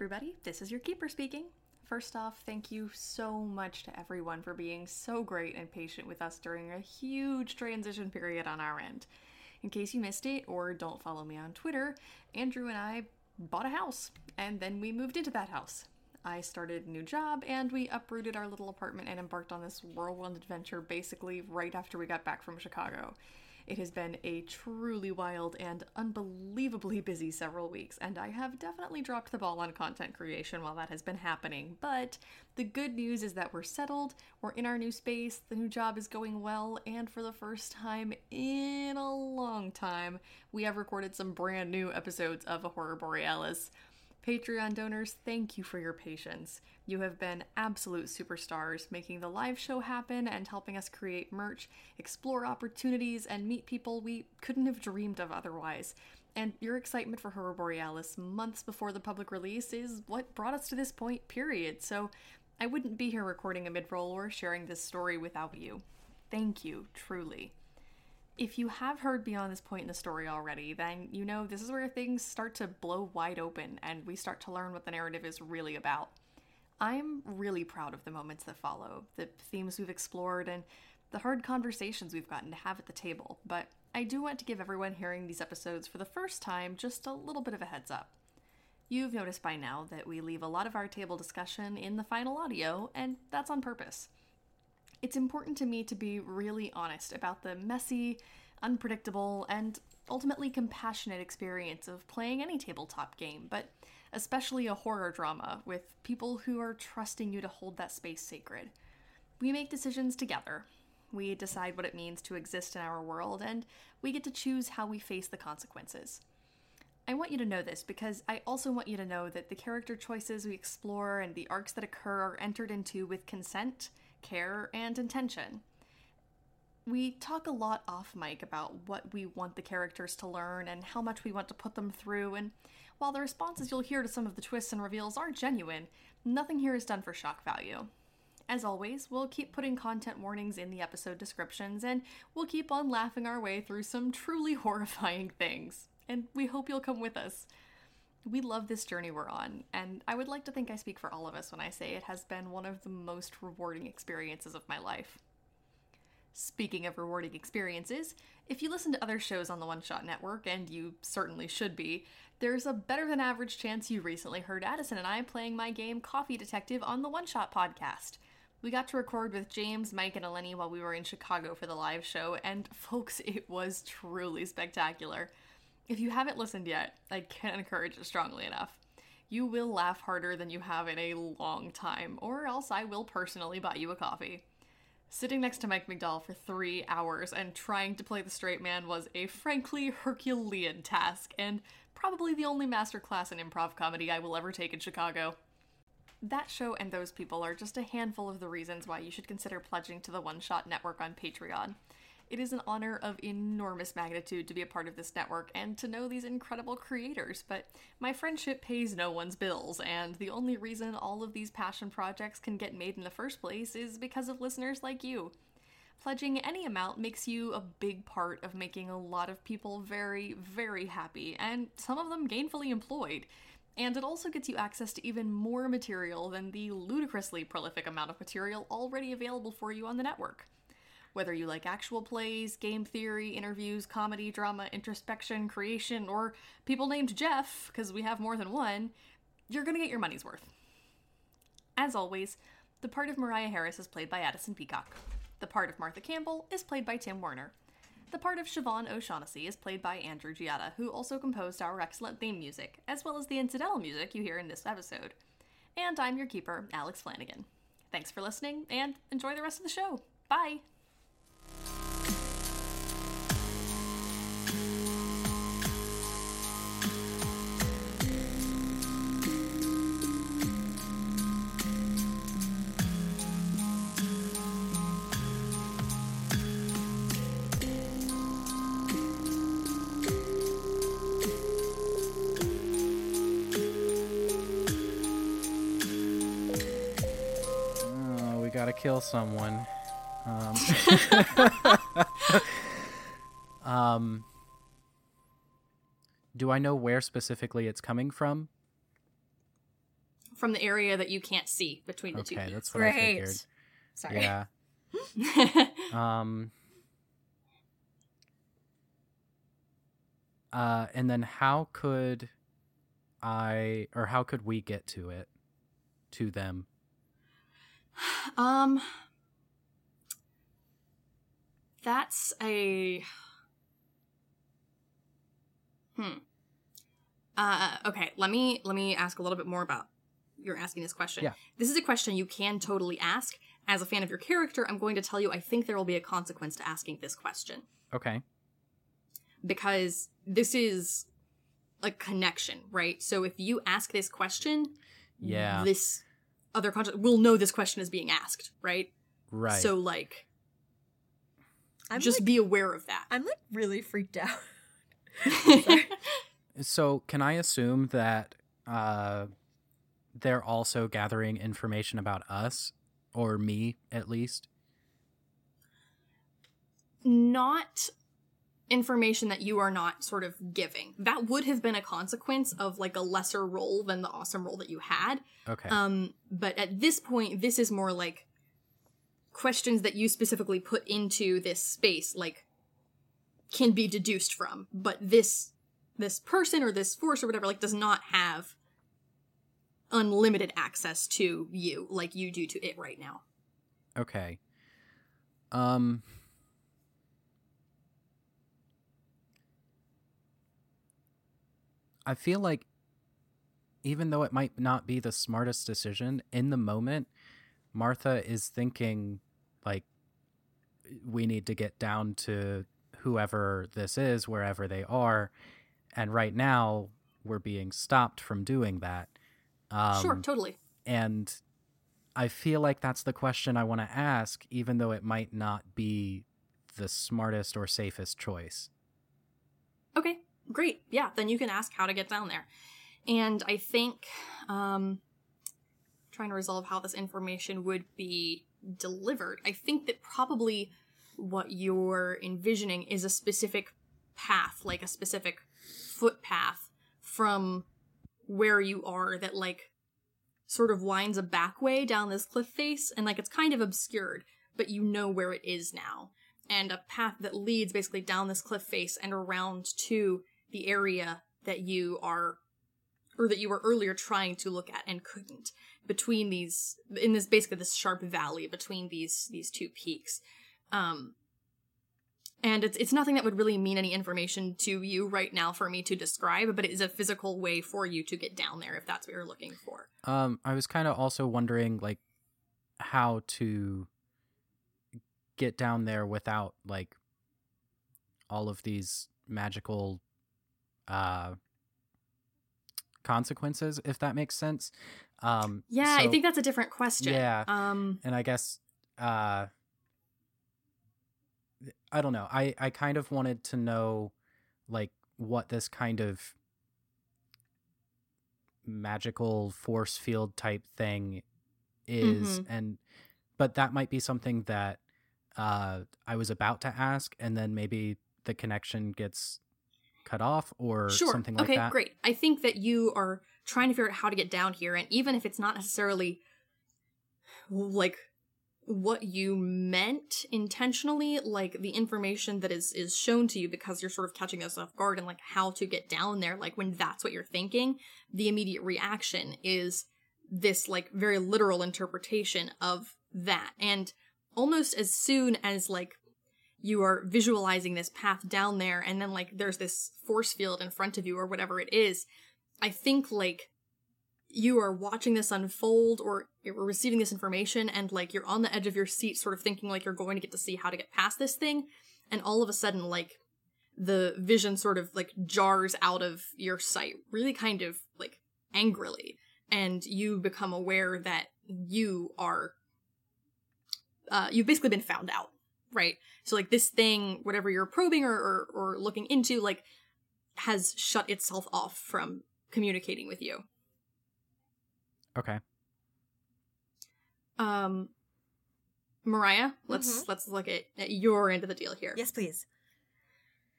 Everybody. This is your keeper speaking. First off, thank you so much to everyone for being so great and patient with us during a huge transition period on our end. In case you missed it or don't follow me on Twitter, Andrew and I bought a house and then we moved into that house. I started a new job and we uprooted our little apartment and embarked on this whirlwind adventure basically right after we got back from Chicago. It has been a truly wild and unbelievably busy several weeks, and I have definitely dropped the ball on content creation while that has been happening. But the good news is that we're settled, we're in our new space, the new job is going well, and for the first time in a long time, we have recorded some brand new episodes of A Horror Borealis. Patreon donors, thank you for your patience. You have been absolute superstars, making the live show happen and helping us create merch, explore opportunities, and meet people we couldn't have dreamed of otherwise. And your excitement for Horror Borealis months before the public release is what brought us to this point, period. So I wouldn't be here recording a mid roll or sharing this story without you. Thank you, truly. If you have heard beyond this point in the story already, then you know this is where things start to blow wide open and we start to learn what the narrative is really about. I'm really proud of the moments that follow, the themes we've explored, and the hard conversations we've gotten to have at the table, but I do want to give everyone hearing these episodes for the first time just a little bit of a heads up. You've noticed by now that we leave a lot of our table discussion in the final audio, and that's on purpose. It's important to me to be really honest about the messy, unpredictable, and ultimately compassionate experience of playing any tabletop game, but especially a horror drama with people who are trusting you to hold that space sacred. We make decisions together. We decide what it means to exist in our world, and we get to choose how we face the consequences. I want you to know this because I also want you to know that the character choices we explore and the arcs that occur are entered into with consent, care, and intention. We talk a lot off mic about what we want the characters to learn and how much we want to put them through, and while the responses you'll hear to some of the twists and reveals are genuine, nothing here is done for shock value. As always, we'll keep putting content warnings in the episode descriptions, and we'll keep on laughing our way through some truly *laughs* horrifying things and we hope you'll come with us. We love this journey we're on, and I would like to think I speak for all of us when I say it has been one of the most rewarding experiences of my life. Speaking of rewarding experiences, if you listen to other shows on the One Shot Network, and you certainly should be, there's a better than average chance you recently heard Addison and I playing my game Coffee Detective on the One Shot podcast. We got to record with James, Mike, and Eleni while we were in Chicago for the live show, and folks, it was truly spectacular. If you haven't listened yet, I can't encourage it strongly enough. You will laugh harder than you have in a long time, or else I will personally buy you a coffee. Sitting next to Mike McDowell for three hours and trying to play the straight man was a frankly Herculean task, and probably the only masterclass in improv comedy I will ever take in Chicago. That show and those people are just a handful of the reasons why you should consider pledging to the One Shot Network on Patreon. It is an honor of enormous magnitude to be a part of this network and to know these incredible creators, but my friendship pays no one's bills, and the only reason all of these passion projects can get made in the first place is because of listeners like you. Pledging any amount makes you a big part of making a lot of people very, very happy, and some of them gainfully employed. And it also gets you access to even more material than the ludicrously prolific amount of material already available for you on the network. Whether you like actual plays, game theory, interviews, comedy, drama, introspection, creation, or people named Jeff, because we have more than one, you're going to get your money's worth. As always, the part of Moriah Harris is played by Addison Peacock. The part of Martha Campbell is played by Tim Woerner. The part of Siobhan O'Shaughnessy is played by Andrew Giotta, who also composed our excellent theme music, as well as the incidental music you hear in this episode. And I'm your keeper, Alex Flanigan. Thanks for listening, and enjoy the rest of the show. Bye! Kill someone. Um, *laughs* um, do I know where specifically it's coming from? From the area that you can't see between the two Okay, that's what I Great. figured. Sorry. Yeah. *laughs* Um. Uh, and then how could I, or how could we get to it, to them? Um, that's a. Hmm. Uh, okay. Let me let me ask a little bit more about you're asking this question. Yeah. This is a question you can totally ask. As a fan of your character, I'm going to tell you I think there will be a consequence to asking this question Okay. because this is a connection, right? So if you ask this question, Yeah. this other context will know this question is being asked, right? Right. So like I'm just like, be aware of that. I'm like really freaked out. *laughs* So can I assume that uh, they're also gathering information about us, or me at least? not information that you are not sort of giving. That would have been a consequence of like a lesser role than the awesome role that you had. Okay. Um, but at this point, this is more like questions that you specifically put into this space like can be deduced from but this this person or this force or whatever like does not have unlimited access to you like you do to it right now Okay. Um I feel like even though it might not be the smartest decision in the moment, Martha is thinking like we need to get down to whoever this is wherever they are and right now we're being stopped from doing that. Um, sure totally and I feel like that's the question I want to ask, even though it might not be the smartest or safest choice. Okay, great. Yeah, then you can ask how to get down there. And I think um trying to resolve how this information would be delivered. I think that probably what you're envisioning is a specific path, like a specific footpath from where you are that like sort of winds a back way down this cliff face and like it's kind of obscured, but you know where it is now. And a path that leads basically down this cliff face and around to the area that you are or that you were earlier trying to look at and couldn't between these in this basically this sharp valley between these these two peaks. Um and it's it's nothing that would really mean any information to you right now for me to describe but it is a physical way for you to get down there if that's what you're looking for. Um, I was kind of also wondering like how to get down there without like all of these magical uh consequences if that makes sense um yeah i think that's a different question Yeah. um and I guess uh I don't know. I I kind of wanted to know like what this kind of magical force field type thing is Mhm. and but that might be something that uh I was about to ask and then maybe the connection gets cut off or sure. something like okay that. Okay, great. I think that you are trying to figure out how to get down here and even if it's not necessarily like what you meant intentionally like the information that is is shown to you because you're sort of catching us off guard and like how to get down there like when that's what you're thinking the immediate reaction is this like very literal interpretation of that. And almost as soon as like you are visualizing this path down there and then like there's this force field in front of you or whatever it is i think like you are watching this unfold or you're receiving this information and like you're on the edge of your seat sort of thinking like you're going to get to see how to get past this thing and all of a sudden like the vision sort of like jars out of your sight really kind of like angrily and you become aware that you are uh you've basically been found out right so like this thing whatever you're probing or or, or looking into like has shut itself off from communicating with you Okay. Um, Moriah, let's Mhm. let's look at, at your end of the deal here. Yes, please.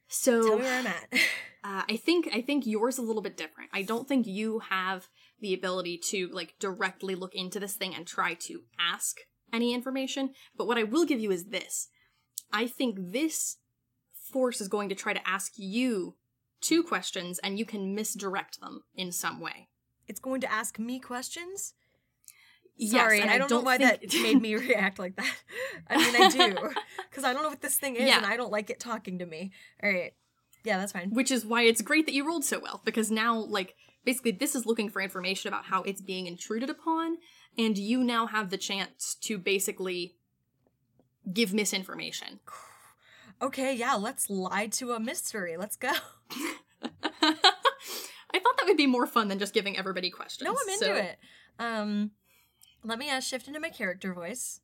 So Tell me where I'm at. *sighs* uh, I think I think yours is a little bit different. I don't think you have the ability to like directly look into this thing and try to ask any information. But what I will give you is this: I think this force is going to try to ask you two questions, and you can misdirect them in some way. it's going to ask me questions. Yes, Sorry, and I don't, know why think- that made me *laughs* react like that. I mean, I do *laughs* because I don't know what this thing is, Yeah. and I don't like it talking to me. All right, yeah, that's fine. which is why it's great that you rolled so well because now like basically this is looking for information about how it's being intruded upon and you now have the chance to basically give misinformation Okay, yeah, let's lie to a mystery. Let's go. *laughs* *laughs* i thought that would be more fun than just giving everybody questions No, I'm into So, it. Um, let me uh, shift into my character voice.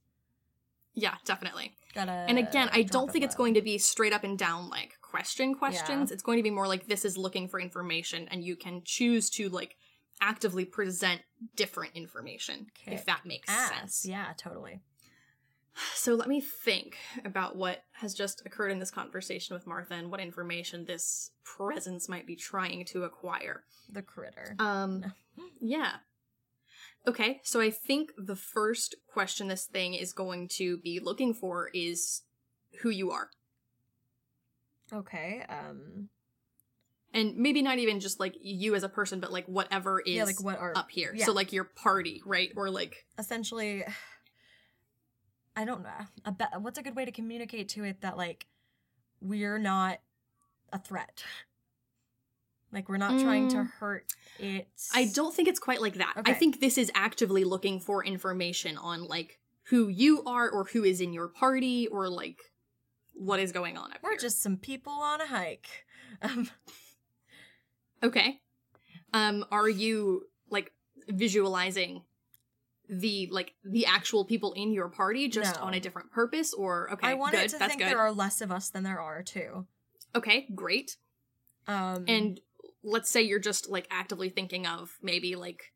yeah definitely Gotta. and again i don't think it's low. going to be straight up and down like question questions it's going to be more like this is looking for information and you can choose to like actively present different information Okay. if that makes Ass. sense Yeah, totally. So let me think about what has just occurred in this conversation with Martha and what information this presence might be trying to acquire. The critter. Um, *laughs* yeah. Okay, so I think the first question this thing is going to be looking for is who you are. Okay. Um. And maybe not even just like you as a person, but like whatever is Yeah, like what are up here. yeah. So like your party, right? Or like essentially i don't know a be- what's a good way to communicate to it that like we're not a threat *laughs* like we're not trying to Mm. hurt it I don't think it's quite like that. I think this is actively looking for information on like who you are or who is in your party or like what is going on we're here. just some people on a hike *laughs* um Okay. Um are you like visualizing the like the actual people in your party just No. on a different purpose or okay, i wanted good. to That's think good. there are less of us than there are too Okay, great. um And let's say you're just like actively thinking of maybe like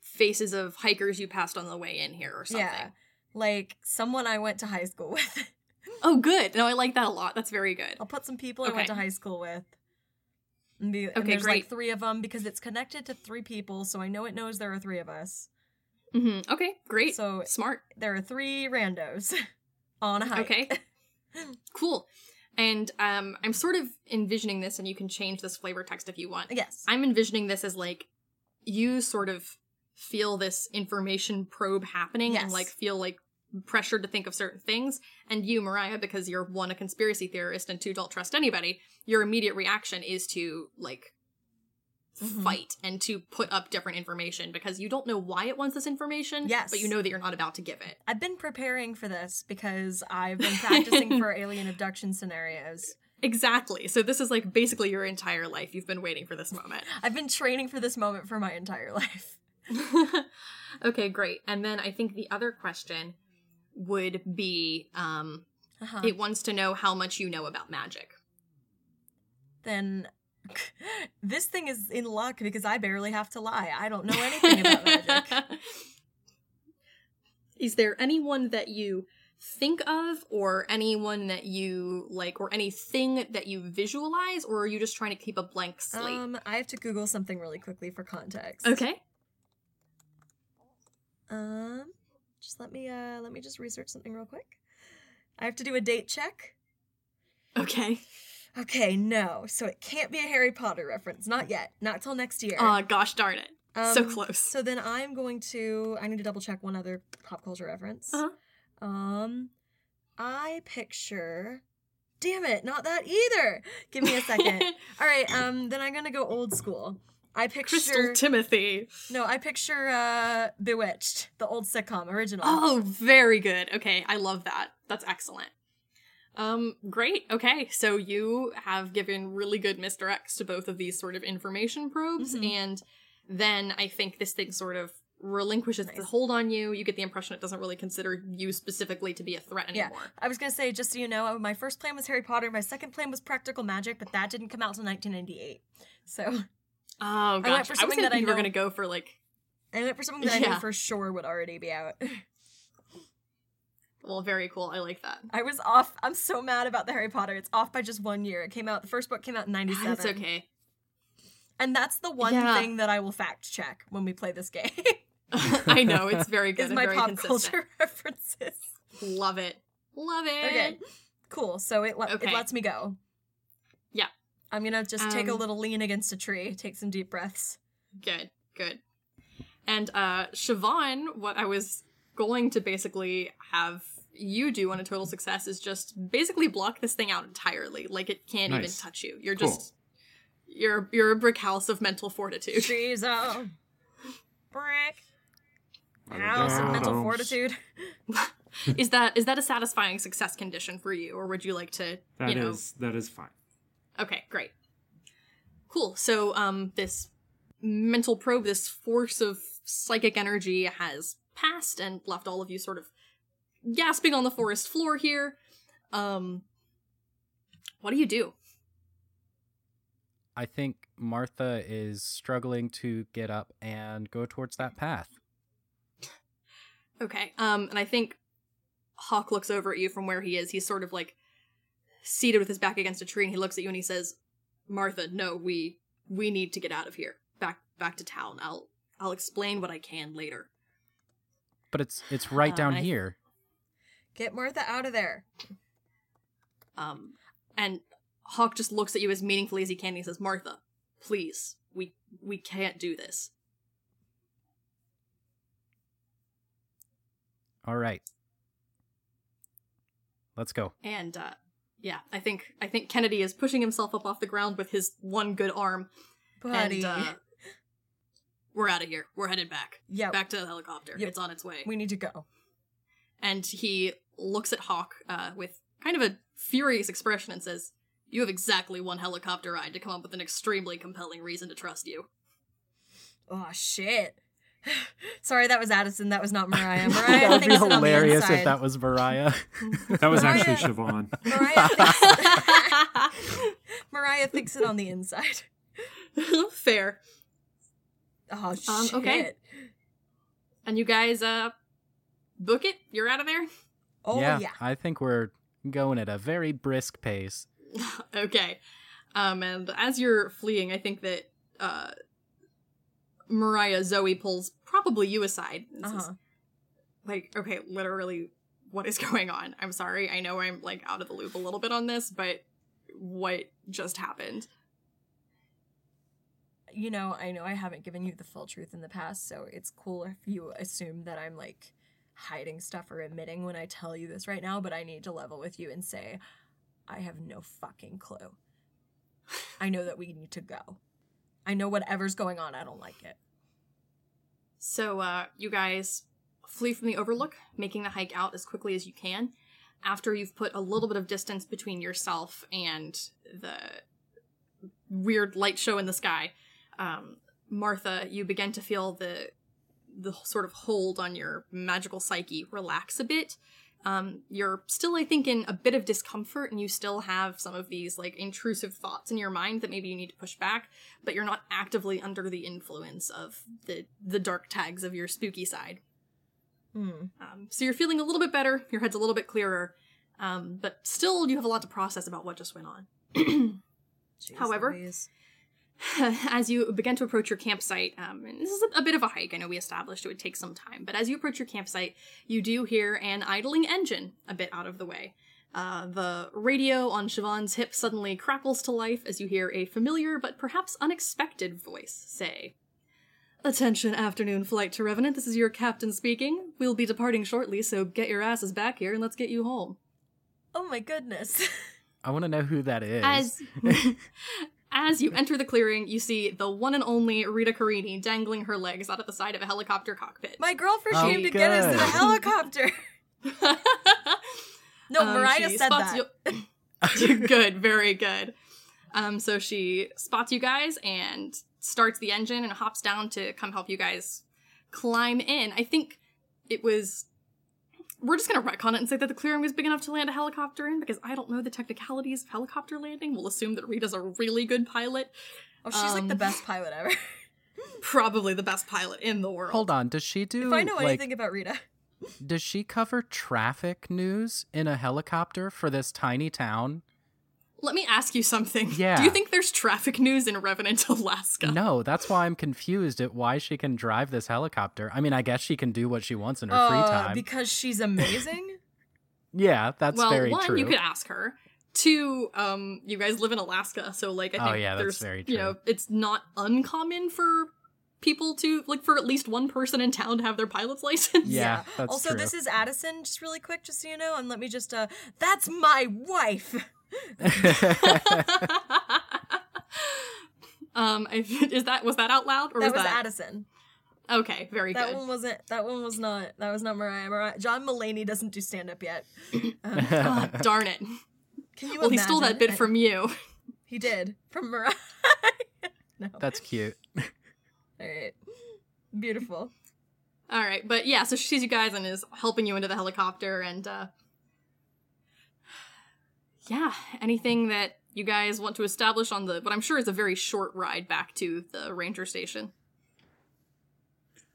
faces of hikers you passed on the way in here or something. yeah like someone i went to high school *laughs* with Oh, good. No, I like that a lot. That's very good. i'll put some people i went to high school with and, be, and Okay, there's great. like three of them because it's connected to three people so i know it knows there are three of us hmm Okay, great. So Smart. there are three randos *laughs* on a hike. Okay. *laughs* Cool. And um, I'm sort of envisioning this, and you can change this flavor text if you want. yes. I'm envisioning this as like you sort of feel this information probe happening and like feel like pressured to think of certain things. And you, Moriah, because you're one, a conspiracy theorist, and two, don't trust anybody, your immediate reaction is to like Mhm. fight and to put up different information because you don't know why it wants this information. Yes. But you know that you're not about to give it. I've been preparing for this because I've been practicing for *laughs* alien abduction scenarios. Exactly. So this is like basically your entire life. You've been waiting for this moment. *laughs* I've been training for this moment for my entire life. *laughs* okay, great. And then I think the other question would be um Uh-huh. it wants to know how much you know about magic. then *laughs* this thing is in luck because I barely have to lie. I don't know anything about magic. *laughs* Is there anyone that you think of or anyone that you like or anything that you visualize or are you just trying to keep a blank slate? Um, I have to Google something really quickly for context. okay. Um, just let me uh let me just research something real quick. I have to do a date check. Okay. Okay, no. So it can't be a Harry Potter reference. Not yet. Not till next year. Uh gosh darn it. so Um, close. So then I'm going to I need to double check one other pop culture reference. Uh-huh. Um I picture Damn it, not that either. Give me a second. *laughs* All right, um then I'm going to go old school. I picture Crystal Timothy. No, I picture uh Bewitched, the old sitcom original. Oh, very good. Okay, I love that. That's excellent. Um, great. Okay, so you have given really good misdirects to both of these sort of information probes, Mhm. and then I think this thing sort of relinquishes the Nice. hold on you. You get the impression it doesn't really consider you specifically to be a threat anymore. Yeah. I was gonna say, just so you know, my first plan was Harry Potter. My second plan was Practical Magic, but that didn't come out till 1998. So Oh went gosh, for I, was something that I you were gonna go for like, I went for something that I knew for sure would already be out. *laughs* well, very cool. I like that. I was off. I'm so mad about the Harry Potter. It's off by just one year. It came out. The first book came out in '97. That's okay. And that's the one Yeah. thing that I will fact check when we play this game. *laughs* I know it's very *laughs* good. is my very pop consistent. culture *laughs* references. Love it. Love it. Okay, cool. So it le- Okay. it lets me go. Yeah. I'm gonna just take a Um, little lean against a tree, take some deep breaths. Good, good. And uh Siobhan, what I was going to basically have you do on a total success is just basically block this thing out entirely. Like it can't even touch you. You're Cool. just you're you're a brick house of mental fortitude. Trees a brick house of mental fortitude. *laughs* is that is that a satisfying success condition for you, or would you like to That you know is- that is fine. Okay, great. Cool. So, um, this mental probe, this force of psychic energy has passed and left all of you sort of gasping on the forest floor here. Um, what do you do? I think Martha is struggling to get up and go towards that path. Okay. Um, and I think Hawk looks over at you from where he is. He's sort of like seated with his back against a tree, and he looks at you and he says, "Martha, no, we we need to get out of here. Back back to town. I'll I'll explain what I can later." But it's it's right Uh, down I- here. Get Martha out of there. Um, and Hawk just looks at you as meaningfully as he can. And he says, "Martha, please, we we can't do this." All right. Let's go. And uh, yeah, I think I think Kennedy is pushing himself up off the ground with his one good arm, Buddy. and uh, we're out of here. We're headed back. yeah, Back to the helicopter. Yep. It's on its way. we need to go. and he looks at Hawk uh, with kind of a furious expression and says, "You have exactly one helicopter ride to come up with an extremely compelling reason to trust you." Oh shit. *sighs* Sorry, that was Addison. That was not *laughs* Moriah. that Moriah would be thinks on the hilarious if that was Moriah. *laughs* That was Moriah- actually Siobhan. Moriah thinks, *laughs* Moriah thinks it on the inside. Fair. Oh Um, shit. okay. And you guys, uh, book it. You're out of there. Oh yeah, yeah. I think we're going at a very brisk pace. *laughs* okay. Um, and as you're fleeing, I think that uh, Moriah Zoe pulls probably you aside. and Uh-huh. Like, okay, literally, what is *laughs* going on? I'm sorry. I know I'm like out of the loop a little bit on this, but what just happened? You know, I know I haven't given you the full truth in the past, so it's cool if you assume that I'm like hiding stuff or admitting when I tell you this right now, but I need to level with you and say I have no fucking clue. I know that we need to go. I know whatever's going on, I don't like it. So, uh, you guys flee from the Overlook, making the hike out as quickly as you can. After you've put a little bit of distance between yourself and the weird light show in the sky, um, Martha, you begin to feel the the sort of hold on your magical psyche relax a bit. Um, you're still, I think, in a bit of discomfort, and you still have some of these like intrusive thoughts in your mind that maybe you need to push back but you're not actively under the influence of the the dark tags of your spooky side. Hmm. Um, so you're feeling a little bit better. Your head's a little bit clearer, um, but still you have a lot to process about what just went on. *clears throat* Jeez However-. *laughs* as you begin to approach your campsite, um, and this is a, a bit of a hike. I know we established it would take some time, but as you approach your campsite, you do hear an idling engine a bit out of the way. Uh, the radio on Siobhan's hip suddenly crackles to life as you hear a familiar but perhaps unexpected voice say, Attention, afternoon flight to Revenant. This is your captain speaking. We'll be departing shortly, so get your asses back here and let's get you home. Oh my goodness. *laughs* I want to know who that is. As *laughs* as you enter the clearing, you see the one and only Rita Carini dangling her legs out of the side of a helicopter cockpit. my girlfriend Oh, came to get us in a helicopter. *laughs* No, Um, Moriah she said spots that. you- *laughs* *laughs* good, very good. Um, so she spots you guys and starts the engine and hops down to come help you guys climb in. I think it was. We're just gonna retcon it and say that the clearing was big enough to land a helicopter in because I don't know the technicalities of helicopter landing. We'll assume that Rita's a really good pilot, Oh, she's like the Um, best pilot ever. *laughs* probably the best pilot in the world. Hold on, does she do if I know like anything about Rita, does she cover traffic news in a helicopter for this tiny town? Let me ask you something. Yeah. *laughs* Do you think there's traffic news in Revenant, Alaska? No, that's why I'm confused at why she can drive this helicopter. I mean, I guess she can do what she wants in her free Uh, time. because she's amazing. *laughs* yeah, that's very true. well, very one, true. you could ask her. Two, um, you guys live in Alaska, so like I Oh, think yeah, that's there's very you know, it's not uncommon for people to like for at least one person in town to have their pilot's *laughs* license. yeah, that's also, true. this is Addison, just really quick, just so you know, and let me just uh that's my wife. *laughs* um, I, is that was that out loud or that was was that Addison. okay? Very That good. one wasn't that one was not that was not Moriah. Moriah John Mulaney doesn't do stand up yet. *coughs* Um, Ah, darn it! can you Well, he stole that bit I- from you. *laughs* He did from Mariah. *laughs* no. that's cute. All right. Beautiful. All right, but yeah, so she sees you guys and is helping you into the helicopter, and uh yeah, anything that you guys want to establish on the what I'm sure is a very short ride back to the ranger station.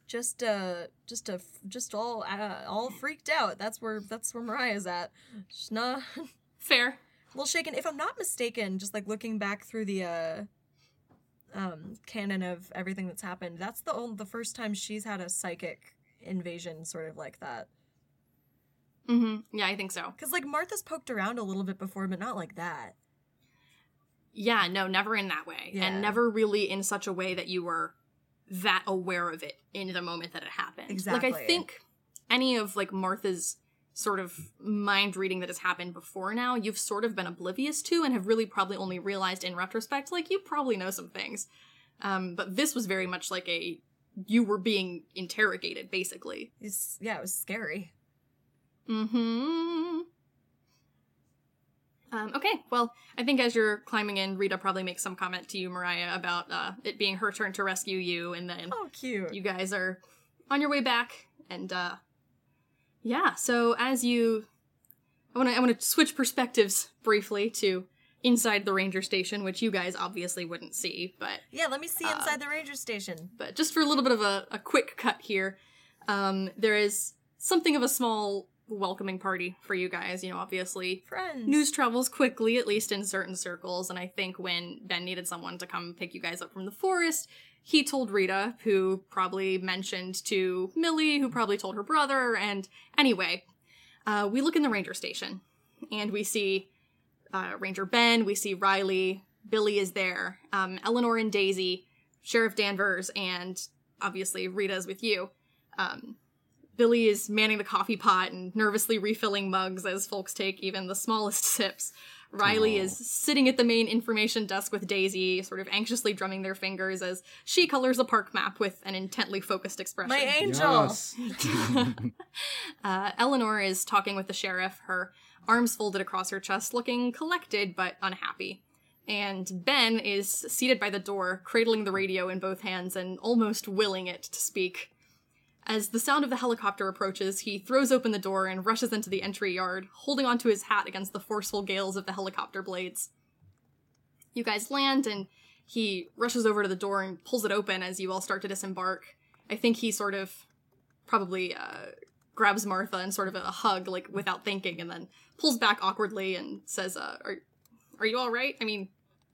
Just uh just a just all uh, all freaked out. That's where that's where Moriah's at. She's not *laughs* a little shaken. If I'm not mistaken, just like looking back through the uh um canon of everything that's happened, that's the only, the first time she's had a psychic invasion sort of like that. Mm-hmm. Yeah, I think so. Because like Martha's poked around a little bit before, but not like that. Yeah, no, never in that way. Yeah. And never really in such a way that you were that aware of it in the moment that it happened. Exactly. Like I think any of like Martha's sort of mind reading that has happened before now, you've sort of been oblivious to and have really probably only realized in retrospect, like you probably know some things. Um, but this was very much like a you were being interrogated, basically. It's, yeah, it was scary. Mm-hmm. Um, okay, well, I think as you're climbing in, Rita probably makes some comment to you, Moriah, about uh, it being her turn to rescue you, and then Oh, cute. you guys are on your way back, and uh, yeah. So as you, I want to I want to switch perspectives briefly to inside the ranger station, which you guys obviously wouldn't see, but yeah, let me see Uh, inside the ranger station. but just for a little bit of a, a quick cut here, um, there is something of a small welcoming party for you guys. You know, obviously, Friends. news travels quickly, at least in certain circles, and I think when Ben needed someone to come pick you guys up from the forest, he told Rita, who probably mentioned to Millie, who probably told her brother, and anyway, uh, we look in the ranger station, and we see uh, Ranger Ben, we see Riley, Billy is there, um, Eleanor and Daisy, Sheriff Danvers, and obviously Rita's with you. Um, Billy is manning the coffee pot and nervously refilling mugs as folks take even the smallest *laughs* sips. Riley Aw. is sitting at the main information desk with Daisy, sort of anxiously drumming their fingers as she colors a park map with an intently focused expression. My angel. Yes. *laughs* Uh, Eleanor is talking with the sheriff, her arms folded across her chest, looking collected but unhappy. And Ben is seated by the door, cradling the radio in both hands and almost willing it to speak. As the sound of the helicopter approaches, he throws open the door and rushes into the entry yard, holding onto his hat against the forceful gales of the helicopter blades. You guys land, and he rushes over to the door and pulls it open as you all start to disembark. I think he sort of probably uh, grabs Martha and sort of a hug, like without thinking, and then pulls back awkwardly and says, uh, "Are, are you all right? I mean,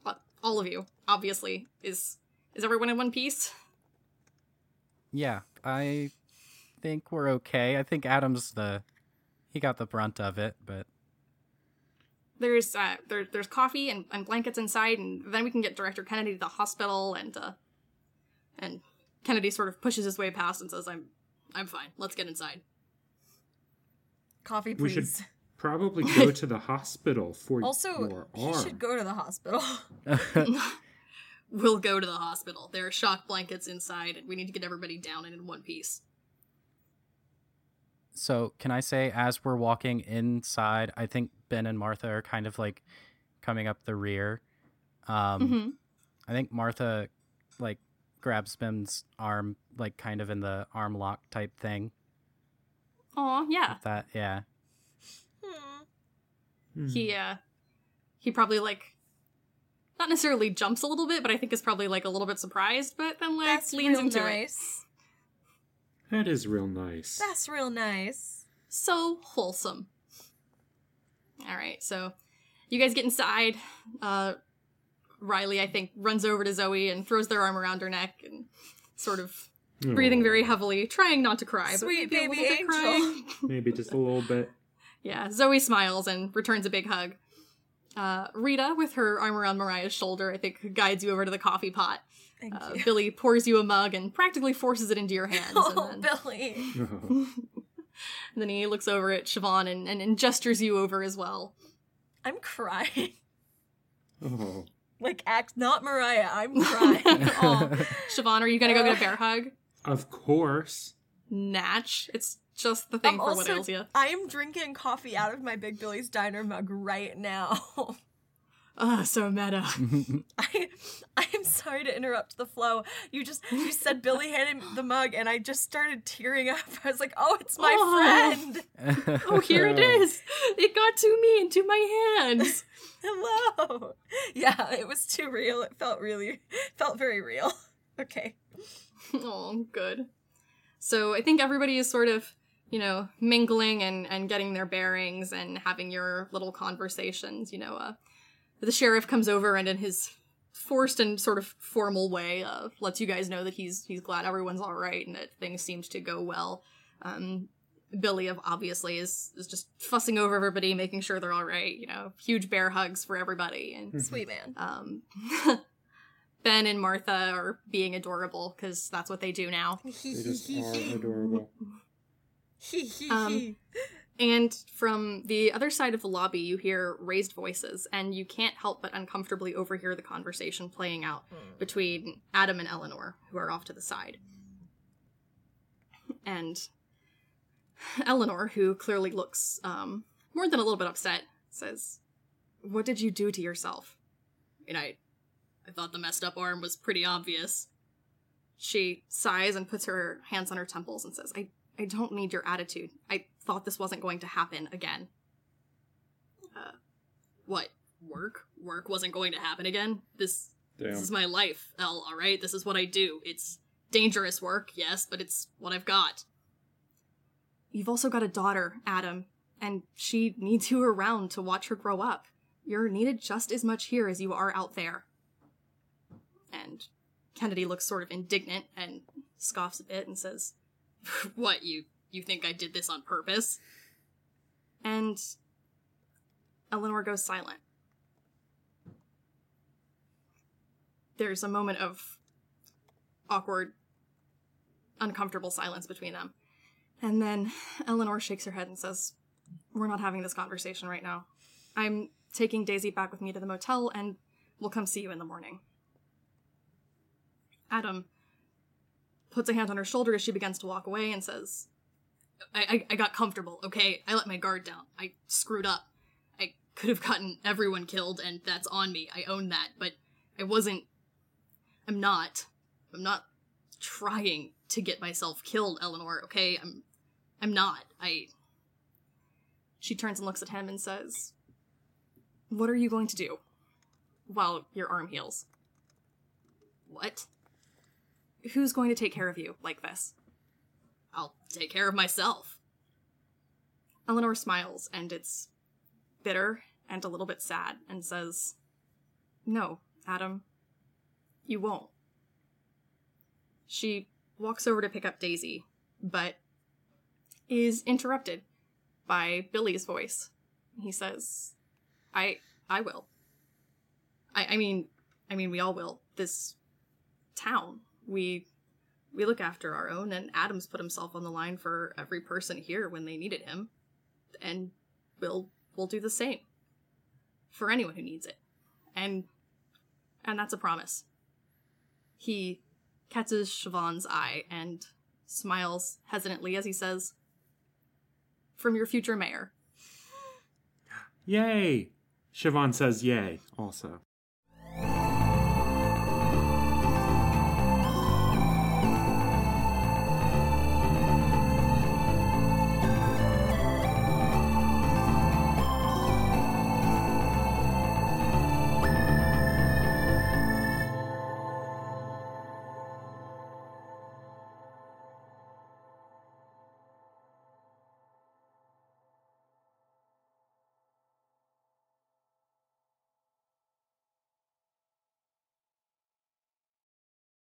uh, all of you, obviously. Is is everyone in one piece?" Yeah, I think we're okay. I think Adam's the he got the brunt of it, but There's uh, there, there's coffee and, and blankets inside, and then we can get Director Kennedy to the hospital, and uh, and Kennedy sort of pushes his way past and says, "I'm I'm fine. Let's get inside." Coffee, We should please. probably go *laughs* to the hospital for Also, your he arm. should go to the hospital. *laughs* *laughs* We'll go to the hospital. There are shock blankets inside, and we need to get everybody down and in one piece. So can I say as we're walking inside, I think Ben and Martha are kind of like coming up the rear. Um Mm-hmm. I think Martha like grabs Ben's arm like kind of in the arm lock type thing. Oh yeah. That yeah. Hmm. He uh he probably like not necessarily jumps a little bit but i think is probably like a little bit surprised but then like That's leans real into it nice. That is real nice. That's real nice. so wholesome all right so you guys get inside uh riley i think runs over to zoe and throws their arm around her neck and sort of breathing Aw, very heavily trying not to cry but Sweet maybe a baby little bit angel. crying. *laughs* Maybe just a little bit. Yeah, Zoe smiles and returns a big hug. Uh, Rita, with her arm around Moriah's shoulder, I think guides you over to the coffee pot. Thank Uh, you. Billy pours you a mug and practically forces it into your hands. *laughs* Oh, and, then, Billy. *laughs* *laughs* And then he looks over at Siobhan and, and, and gestures you over as well. I'm crying. oh. Like, act not Moriah. I'm crying. Aw. Siobhan, are you gonna go get a bear hug? Of course. Natch. It's just the thing I'm for what also- ails you. I am drinking coffee out of my Big Billy's Diner mug right now. Ugh, so meta. *laughs* I I am sorry to interrupt the flow. You just you said Billy handed the mug and I just started tearing up. I was like, "Oh, it's my Oh. friend. *laughs* Oh, here it is. It got to me into my hands. *laughs* Hello." Yeah, it was too real. It felt really felt very real. Okay. Oh, good. So I think everybody is sort of, you know, mingling and, and getting their bearings and having your little conversations. You know, uh, the sheriff comes over and in his forced and sort of formal way uh, lets you guys know that he's he's glad everyone's all right and that things seemed to go well. Um, Billy of obviously is is just fussing over everybody, making sure they're all right. You know, huge bear hugs for everybody, and Sweet man. um, *laughs* Ben and Martha are being adorable because that's what they do now. They just are adorable. Um, And from the other side of the lobby, you hear raised voices, and you can't help but uncomfortably overhear the conversation playing out between Adam and Eleanor, who are off to the side. And *laughs* Eleanor, who clearly looks um, more than a little bit upset, says, What did you do to yourself? And I, I thought the messed up arm was pretty obvious. She sighs and puts her hands on her temples and says, I, I don't need your attitude. I thought this wasn't going to happen again. Uh, what? Work? Work wasn't going to happen again? This Damn. this is my life, El, alright? This is what I do. It's dangerous work, yes, but it's what I've got. You've also got a daughter, Adam, and she needs you around to watch her grow up. You're needed just as much here as you are out there. And Kennedy looks sort of indignant and scoffs a bit and says, *laughs* What, you you think I did this on purpose? And Eleanor goes silent. There's a moment of awkward, uncomfortable silence between them. And then Eleanor shakes her head and says, We're not having this conversation right now. I'm taking Daisy back with me to the motel and we'll come see you in the morning. Adam puts a hand on her shoulder as she begins to walk away and says, I, I, I got comfortable, okay? I let my guard down. I screwed up. I could have gotten everyone killed, and that's on me. I own that, but I wasn't. I'm not. I'm not trying to get myself killed, Eleanor, okay? I'm. I'm not. I. She turns and looks at him and says, What are you going to do while your arm heals? What? Who's going to take care of you like this? I'll take care of myself. Eleanor smiles, and it's bitter and a little bit sad, and says, No, Adam, you won't. She walks over to pick up Daisy, but is interrupted by Billy's voice. He says, I I will. I I mean I mean we all will. This town. We we look after our own and Adams put himself on the line for every person here when they needed him. And we'll we'll do the same. For anyone who needs it. And and that's a promise. He catches Siobhan's eye and smiles hesitantly as he says, From your future mayor. Yay! Siobhan says yay also.